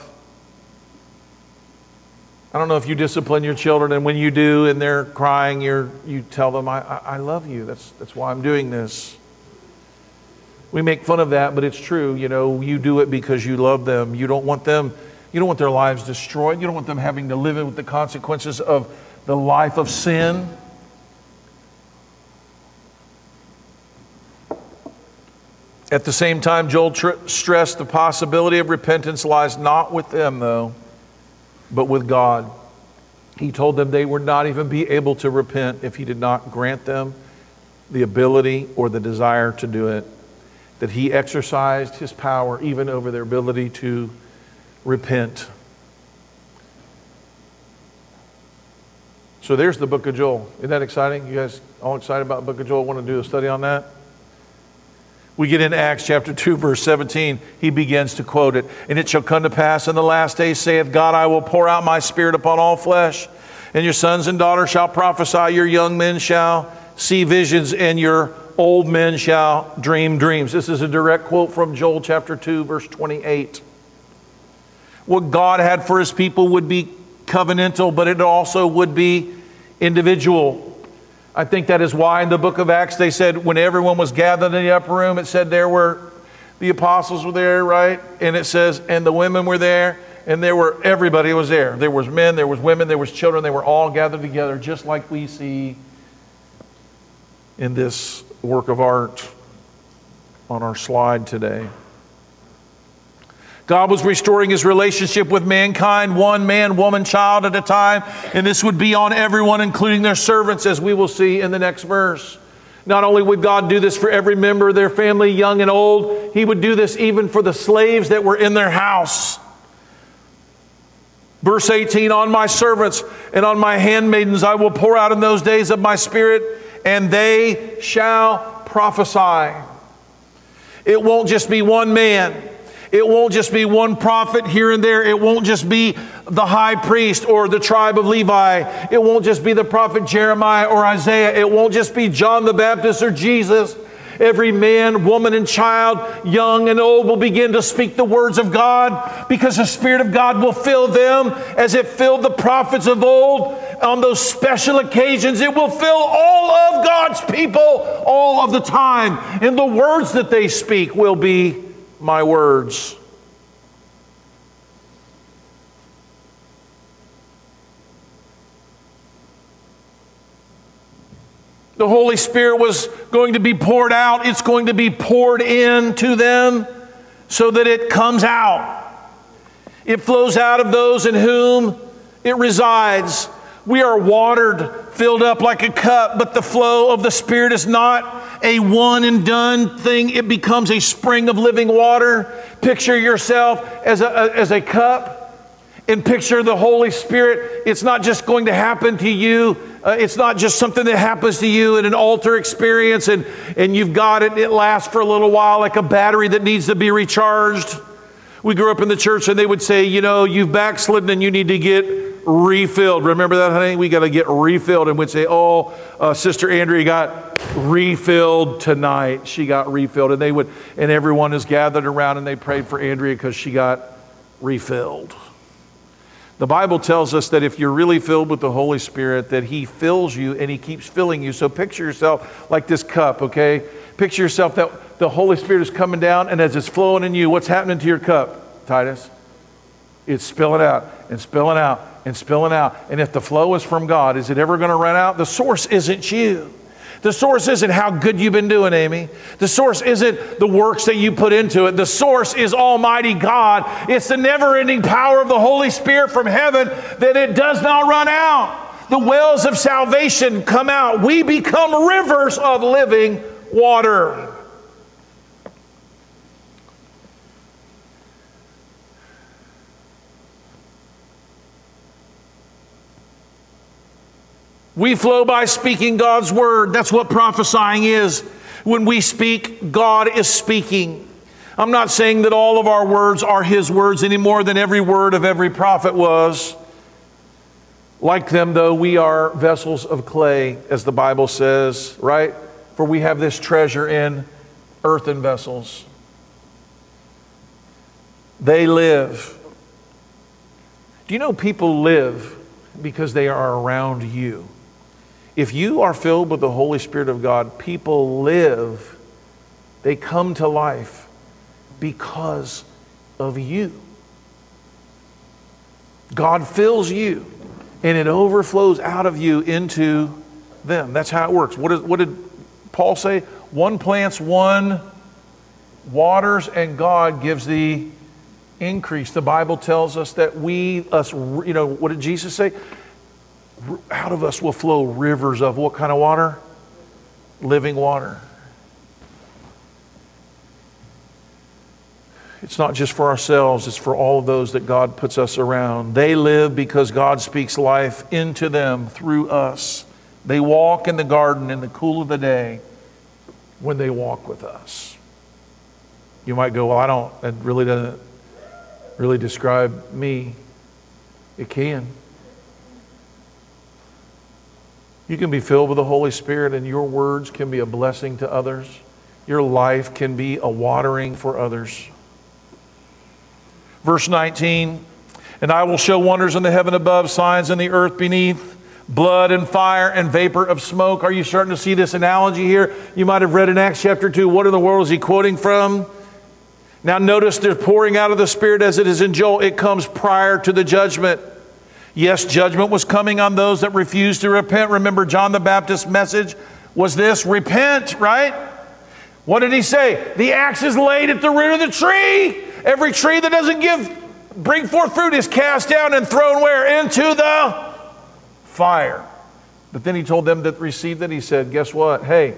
I don't know if you discipline your children, and when you do and they're crying, you you tell them, I, I love you. That's, that's why I'm doing this. We make fun of that, but it's true. You know, you do it because you love them. You don't want them, you don't want their lives destroyed. You don't want them having to live with the consequences of the life of sin. At the same time, Joel tr- stressed the possibility of repentance lies not with them, though, but with God. He told them they would not even be able to repent if he did not grant them the ability or the desire to do it. That he exercised his power even over their ability to repent. So there's the book of Joel. Isn't that exciting? You guys all excited about the book of Joel? Want to do a study on that? We get in Acts chapter 2, verse 17. He begins to quote it. And it shall come to pass in the last days, saith God, I will pour out my spirit upon all flesh. And your sons and daughters shall prophesy, your young men shall see visions, and your old men shall dream dreams. This is a direct quote from Joel chapter 2, verse 28. What God had for his people would be covenantal, but it also would be individual. I think that is why in the book of Acts they said when everyone was gathered in the upper room, it said there were the apostles were there, right? And it says, and the women were there, and there were everybody was there. There was men, there was women, there was children, they were all gathered together, just like we see in this work of art on our slide today. God was restoring his relationship with mankind, one man, woman, child at a time, and this would be on everyone, including their servants, as we will see in the next verse. Not only would God do this for every member of their family, young and old, he would do this even for the slaves that were in their house. Verse 18 On my servants and on my handmaidens I will pour out in those days of my spirit, and they shall prophesy. It won't just be one man. It won't just be one prophet here and there. It won't just be the high priest or the tribe of Levi. It won't just be the prophet Jeremiah or Isaiah. It won't just be John the Baptist or Jesus. Every man, woman, and child, young and old, will begin to speak the words of God because the Spirit of God will fill them as it filled the prophets of old on those special occasions. It will fill all of God's people all of the time. And the words that they speak will be my words. The Holy Spirit was going to be poured out. It's going to be poured into them so that it comes out. It flows out of those in whom it resides. We are watered, filled up like a cup, but the flow of the Spirit is not a one and done thing. It becomes a spring of living water. Picture yourself as a, as a cup and picture the Holy Spirit. It's not just going to happen to you. Uh, it's not just something that happens to you in an altar experience and, and you've got it, it lasts for a little while like a battery that needs to be recharged. We grew up in the church and they would say, you know, you've backslidden and you need to get refilled. Remember that, honey? We got to get refilled. And we'd say, oh, uh, Sister Andrea got refilled tonight. She got refilled. And they would, and everyone is gathered around and they prayed for Andrea because she got refilled. The Bible tells us that if you're really filled with the Holy Spirit, that He fills you and He keeps filling you. So picture yourself like this cup, okay? Picture yourself that the Holy Spirit is coming down, and as it's flowing in you, what's happening to your cup, Titus? It's spilling out and spilling out and spilling out. And if the flow is from God, is it ever going to run out? The source isn't you. The source isn't how good you've been doing, Amy. The source isn't the works that you put into it. The source is Almighty God. It's the never ending power of the Holy Spirit from heaven that it does not run out. The wells of salvation come out. We become rivers of living water. We flow by speaking God's word. That's what prophesying is. When we speak, God is speaking. I'm not saying that all of our words are His words any more than every word of every prophet was. Like them, though, we are vessels of clay, as the Bible says, right? For we have this treasure in earthen vessels. They live. Do you know people live because they are around you? If you are filled with the Holy Spirit of God, people live, they come to life because of you. God fills you and it overflows out of you into them. That's how it works. What, is, what did Paul say? One plants, one waters, and God gives the increase. The Bible tells us that we, us, you know, what did Jesus say? Out of us will flow rivers of what kind of water? Living water. It's not just for ourselves, it's for all of those that God puts us around. They live because God speaks life into them through us. They walk in the garden in the cool of the day when they walk with us. You might go, Well, I don't, that really doesn't really describe me. It can. You can be filled with the Holy Spirit, and your words can be a blessing to others. Your life can be a watering for others. Verse 19 And I will show wonders in the heaven above, signs in the earth beneath, blood and fire and vapor of smoke. Are you starting to see this analogy here? You might have read in Acts chapter 2. What in the world is he quoting from? Now, notice they're pouring out of the Spirit as it is in Joel. It comes prior to the judgment. Yes, judgment was coming on those that refused to repent. Remember, John the Baptist's message was this repent, right? What did he say? The axe is laid at the root of the tree. Every tree that doesn't give bring forth fruit is cast down and thrown where? Into the fire. But then he told them that received it, he said, Guess what? Hey,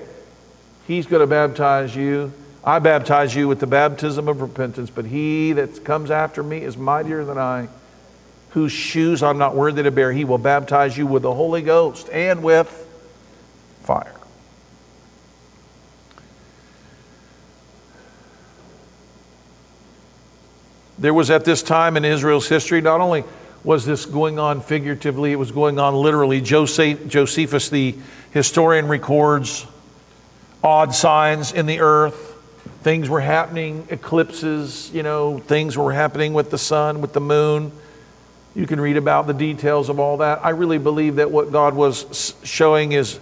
he's going to baptize you. I baptize you with the baptism of repentance, but he that comes after me is mightier than I, whose shoes I'm not worthy to bear. He will baptize you with the Holy Ghost and with fire. There was at this time in Israel's history, not only was this going on figuratively, it was going on literally. Joseph, Josephus, the historian, records odd signs in the earth. Things were happening, eclipses, you know, things were happening with the sun, with the moon. You can read about the details of all that. I really believe that what God was showing is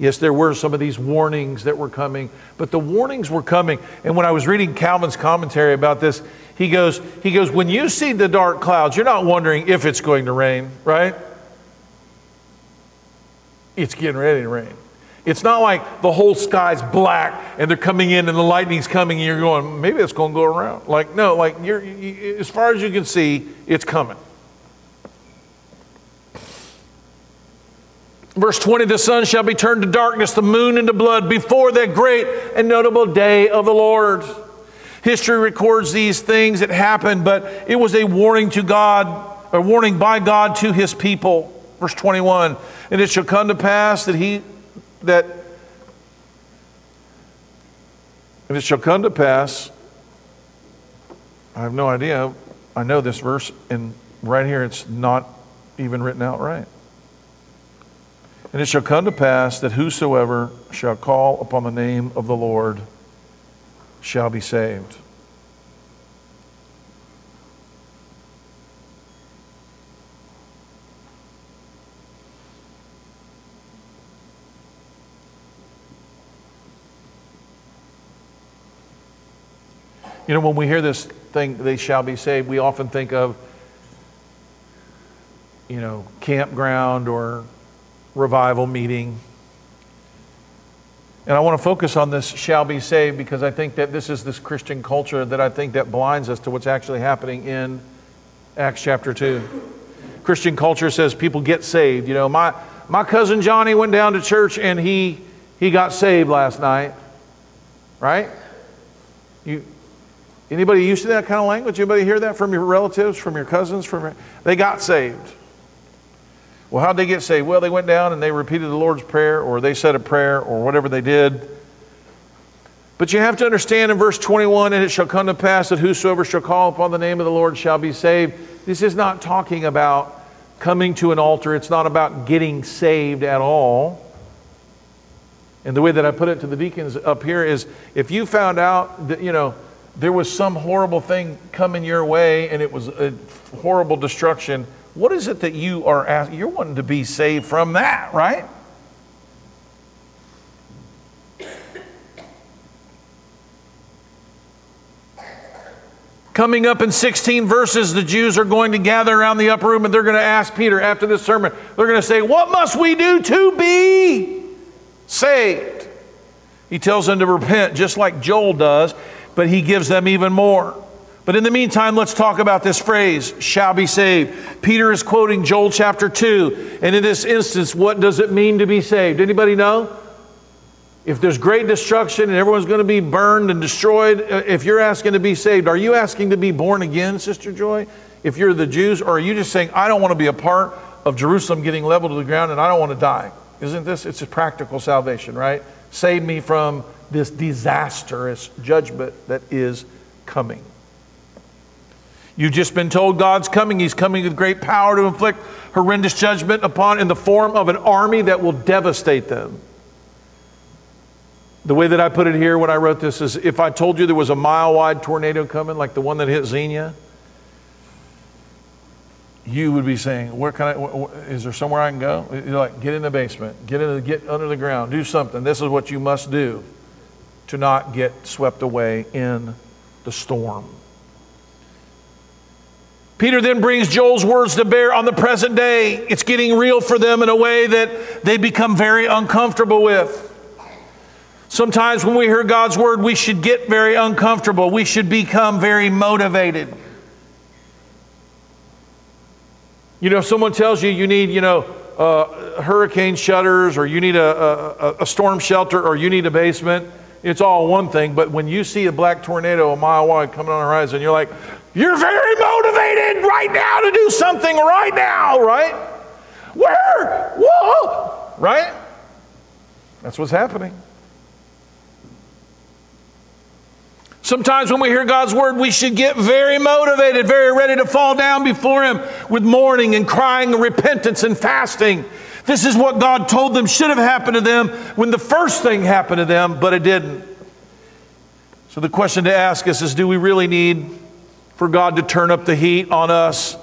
yes, there were some of these warnings that were coming, but the warnings were coming. And when I was reading Calvin's commentary about this, he goes, he goes, when you see the dark clouds, you're not wondering if it's going to rain, right? It's getting ready to rain. It's not like the whole sky's black and they're coming in and the lightning's coming and you're going, maybe it's going to go around. Like, no, like you're, you, as far as you can see, it's coming. Verse 20 the sun shall be turned to darkness, the moon into blood before that great and notable day of the Lord. History records these things that happened, but it was a warning to God, a warning by God to his people. Verse 21 And it shall come to pass that he, that, and it shall come to pass, I have no idea. I know this verse, and right here it's not even written out right. And it shall come to pass that whosoever shall call upon the name of the Lord shall be saved. You know, when we hear this thing, they shall be saved, we often think of, you know, campground or revival meeting. And I want to focus on this shall be saved because I think that this is this Christian culture that I think that blinds us to what's actually happening in Acts chapter 2. Christian culture says people get saved. You know, my, my cousin Johnny went down to church and he, he got saved last night. Right? You, anybody used to that kind of language? Anybody hear that from your relatives, from your cousins? From your, they got saved. Well, how'd they get saved? Well, they went down and they repeated the Lord's Prayer, or they said a prayer, or whatever they did. But you have to understand in verse 21 and it shall come to pass that whosoever shall call upon the name of the Lord shall be saved. This is not talking about coming to an altar, it's not about getting saved at all. And the way that I put it to the deacons up here is if you found out that, you know, there was some horrible thing coming your way and it was a horrible destruction, what is it that you are asking? You're wanting to be saved from that, right? Coming up in 16 verses, the Jews are going to gather around the upper room and they're going to ask Peter after this sermon, they're going to say, What must we do to be saved? He tells them to repent, just like Joel does, but he gives them even more. But in the meantime, let's talk about this phrase, shall be saved. Peter is quoting Joel chapter 2. And in this instance, what does it mean to be saved? Anybody know? If there's great destruction and everyone's going to be burned and destroyed, uh, if you're asking to be saved, are you asking to be born again, Sister Joy? If you're the Jews, or are you just saying, I don't want to be a part of Jerusalem getting leveled to the ground and I don't want to die? Isn't this? It's a practical salvation, right? Save me from this disastrous judgment that is coming. You've just been told God's coming. He's coming with great power to inflict horrendous judgment upon in the form of an army that will devastate them. The way that I put it here when I wrote this is if I told you there was a mile wide tornado coming, like the one that hit Xenia, you would be saying, "Where can I? wh- Is there somewhere I can go?" You're like, "Get in the basement. Get in. The, get under the ground. Do something. This is what you must do to not get swept away in the storm." Peter then brings Joel's words to bear on the present day. It's getting real for them in a way that they become very uncomfortable with. Sometimes when we hear God's word, we should get very uncomfortable. We should become very motivated. You know, if someone tells you you need, you know, uh, hurricane shutters or you need a, a, a storm shelter or you need a basement, it's all one thing. But when you see a black tornado a mile wide coming on the horizon, you're like, you're very motivated right now to do something right now, right? Where? Whoa! Right? That's what's happening. Sometimes when we hear God's word, we should get very motivated, very ready to fall down before Him with mourning and crying and repentance and fasting. This is what God told them should have happened to them when the first thing happened to them, but it didn't. So the question to ask us is do we really need for God to turn up the heat on us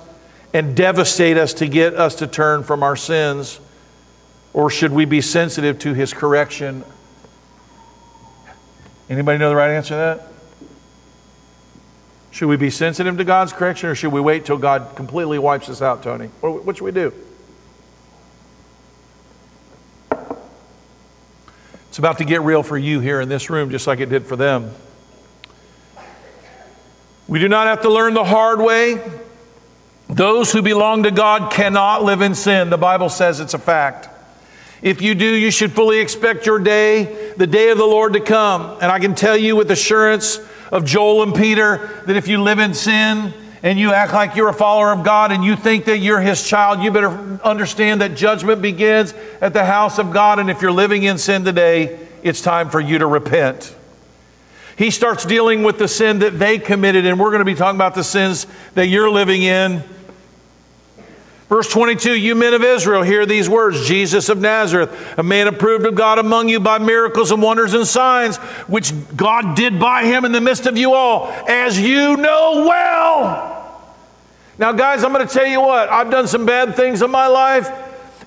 and devastate us to get us to turn from our sins? Or should we be sensitive to His correction? Anybody know the right answer to that? Should we be sensitive to God's correction or should we wait till God completely wipes us out, Tony? What, what should we do? It's about to get real for you here in this room, just like it did for them. We do not have to learn the hard way. Those who belong to God cannot live in sin. The Bible says it's a fact. If you do, you should fully expect your day, the day of the Lord to come. And I can tell you with assurance of Joel and Peter that if you live in sin and you act like you're a follower of God and you think that you're his child, you better understand that judgment begins at the house of God. And if you're living in sin today, it's time for you to repent. He starts dealing with the sin that they committed, and we're going to be talking about the sins that you're living in. Verse 22 You men of Israel, hear these words Jesus of Nazareth, a man approved of God among you by miracles and wonders and signs, which God did by him in the midst of you all, as you know well. Now, guys, I'm going to tell you what, I've done some bad things in my life,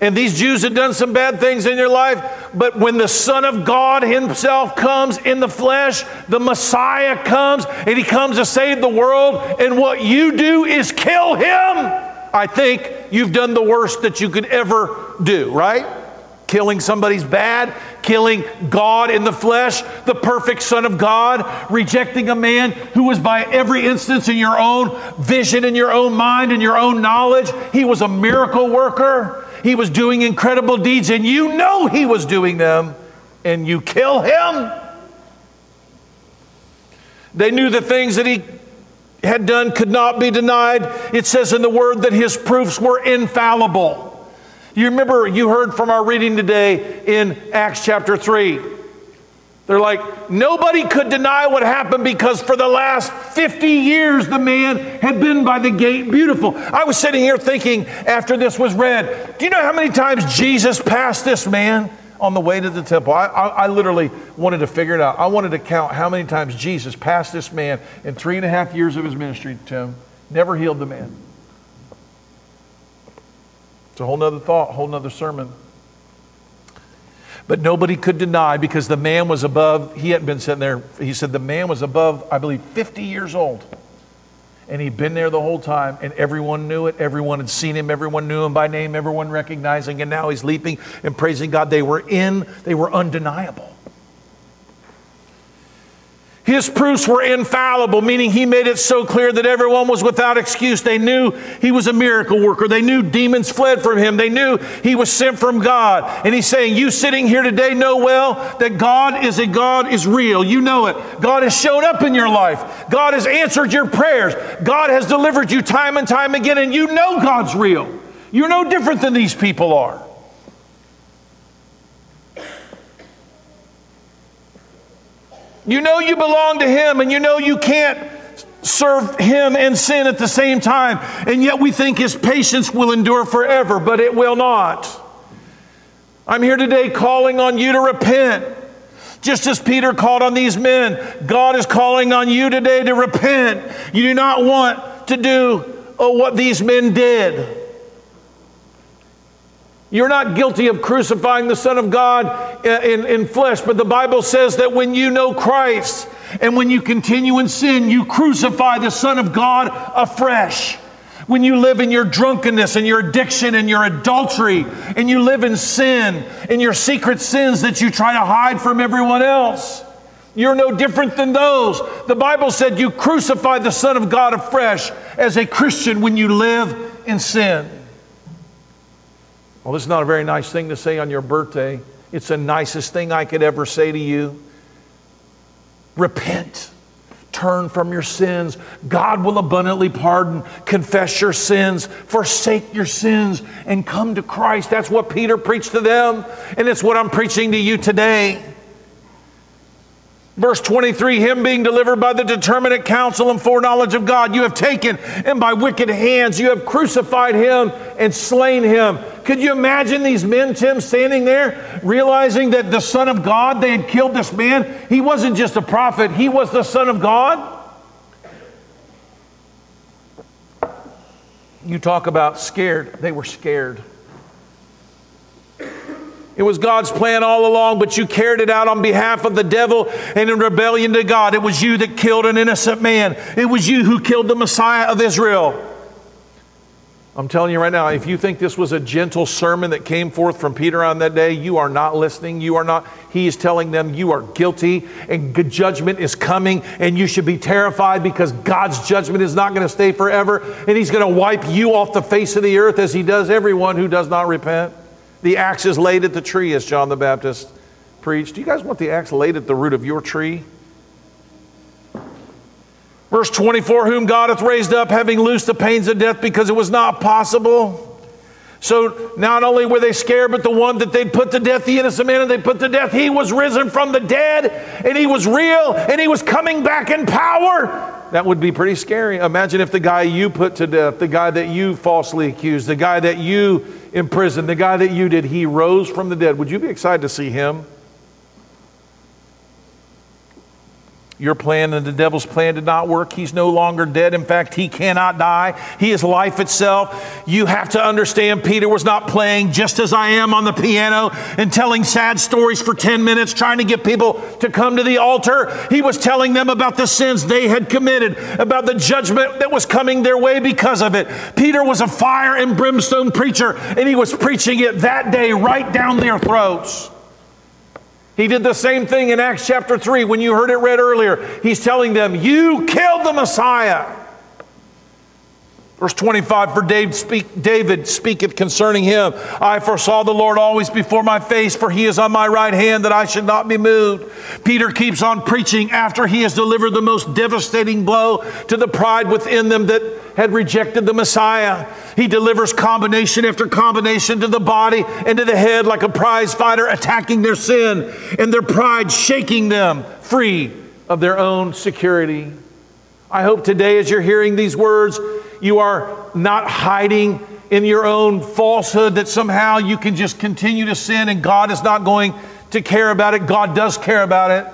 and these Jews have done some bad things in your life, but when the Son of God Himself comes in the flesh, the Messiah comes, and He comes to save the world, and what you do is kill Him. I think you've done the worst that you could ever do, right? Killing somebody's bad, killing God in the flesh, the perfect Son of God, rejecting a man who was by every instance in your own vision, in your own mind, in your own knowledge. He was a miracle worker. He was doing incredible deeds, and you know he was doing them, and you kill him. They knew the things that he had done could not be denied. It says in the word that his proofs were infallible. You remember, you heard from our reading today in Acts chapter 3. They're like, nobody could deny what happened because for the last 50 years the man had been by the gate beautiful. I was sitting here thinking after this was read, do you know how many times Jesus passed this man on the way to the temple? I, I, I literally wanted to figure it out. I wanted to count how many times Jesus passed this man in three and a half years of his ministry to him, never healed the man. It's a whole nother thought, whole nother sermon. But nobody could deny because the man was above, he hadn't been sitting there. He said the man was above, I believe, 50 years old. And he'd been there the whole time, and everyone knew it. Everyone had seen him. Everyone knew him by name. Everyone recognizing. And now he's leaping and praising God. They were in, they were undeniable. His proofs were infallible, meaning he made it so clear that everyone was without excuse. They knew he was a miracle worker. They knew demons fled from him. They knew he was sent from God. And he's saying, You sitting here today know well that God is a God is real. You know it. God has shown up in your life. God has answered your prayers. God has delivered you time and time again, and you know God's real. You're no different than these people are. You know you belong to Him, and you know you can't serve Him and sin at the same time. And yet we think His patience will endure forever, but it will not. I'm here today calling on you to repent. Just as Peter called on these men, God is calling on you today to repent. You do not want to do oh, what these men did. You're not guilty of crucifying the Son of God uh, in, in, flesh, but the Bible says that when you know Christ and when you continue in sin, you crucify the Son of God afresh. When you live in your drunkenness and your addiction and your adultery, and you live in sin and your secret sins that you try to hide from everyone else. You're no different than those. The Bible said you crucify the Son of God afresh as a Christian when you live in sin. Well, this is not a very nice thing to say on your birthday. It's the nicest thing I could ever say to you. Repent. Turn from your sins. God will abundantly pardon. Confess your sins. Forsake your sins and come to Christ. That's what Peter preached to them, and it's what I'm preaching to you today. Verse 23 Him being delivered by the determinate counsel and foreknowledge of God, you have taken, and by wicked hands you have crucified him and slain him. Could you imagine these men, Tim, standing there, realizing that the Son of God, they had killed this man? He wasn't just a prophet, he was the Son of God. You talk about scared, they were scared. It was God's plan all along, but you carried it out on behalf of the devil and in rebellion to God. It was you that killed an innocent man. It was you who killed the Messiah of Israel. I'm telling you right now, if you think this was a gentle sermon that came forth from Peter on that day, you are not listening. You are not. He is telling them you are guilty and good judgment is coming, and you should be terrified because God's judgment is not going to stay forever, and He's going to wipe you off the face of the earth as He does everyone who does not repent. The axe is laid at the tree, as John the Baptist preached. Do you guys want the axe laid at the root of your tree? Verse 24, whom God hath raised up, having loosed the pains of death, because it was not possible. So not only were they scared, but the one that they'd put to death, the innocent man, and they put to death, he was risen from the dead, and he was real, and he was coming back in power. That would be pretty scary. Imagine if the guy you put to death, the guy that you falsely accused, the guy that you imprisoned, the guy that you did, he rose from the dead. Would you be excited to see him? Your plan and the devil's plan did not work. He's no longer dead. In fact, he cannot die. He is life itself. You have to understand Peter was not playing just as I am on the piano and telling sad stories for 10 minutes, trying to get people to come to the altar. He was telling them about the sins they had committed, about the judgment that was coming their way because of it. Peter was a fire and brimstone preacher, and he was preaching it that day right down their throats. He did the same thing in Acts chapter 3 when you heard it read earlier. He's telling them, You killed the Messiah. Verse 25, for David, speak, David speaketh concerning him, I foresaw the Lord always before my face, for he is on my right hand that I should not be moved. Peter keeps on preaching after he has delivered the most devastating blow to the pride within them that had rejected the Messiah. He delivers combination after combination to the body and to the head like a prize fighter attacking their sin and their pride shaking them free of their own security. I hope today, as you're hearing these words, you are not hiding in your own falsehood that somehow you can just continue to sin and God is not going to care about it. God does care about it.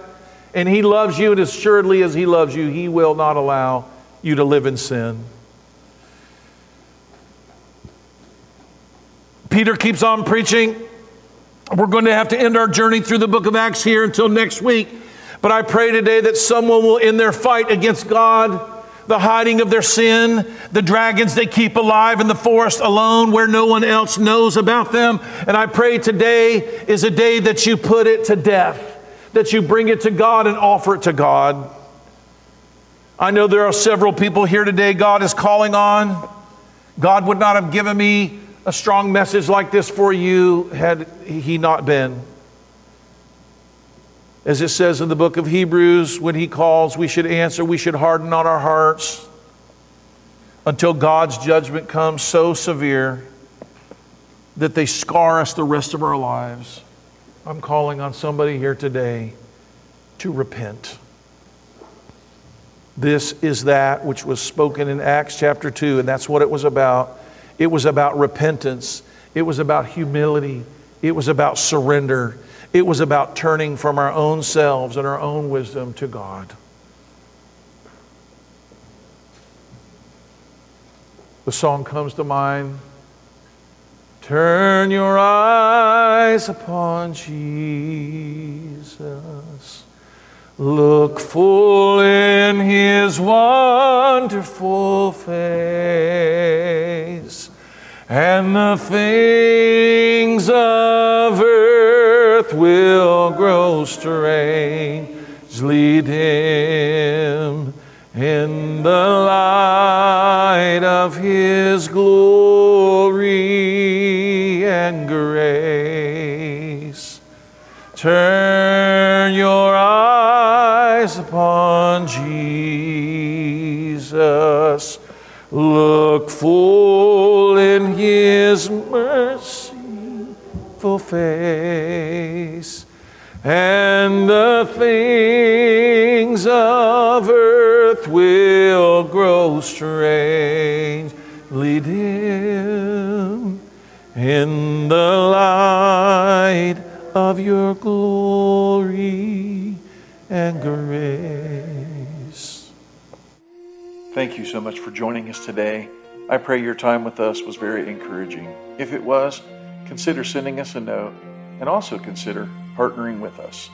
And He loves you, and as assuredly as He loves you, He will not allow you to live in sin. Peter keeps on preaching. We're going to have to end our journey through the book of Acts here until next week. But I pray today that someone will end their fight against God the hiding of their sin, the dragons they keep alive in the forest alone where no one else knows about them. And I pray today is a day that you put it to death, that you bring it to God and offer it to God. I know there are several people here today God is calling on. God would not have given me a strong message like this for you had He not been. As it says in the book of Hebrews, when he calls, we should answer, we should harden not our hearts until God's judgment comes so severe that they scar us the rest of our lives. I'm calling on somebody here today to repent. This is that which was spoken in Acts chapter 2, and that's what it was about. It was about repentance, it was about humility, it was about surrender. It was about turning from our own selves and our own wisdom to God. the song comes to mind. Turn your eyes upon Jesus. Look full in his wonderful face, and the things of earth will grow strangely dim in the light of his glory and grace. Turn your eyes upon Jesus. Look full in his merciful face, and the things of earth will grow strangely dim in the light of your glory and grace. Thank you so much for joining us today. I pray your time with us was very encouraging. If it was, consider sending us a note and also consider partnering with us.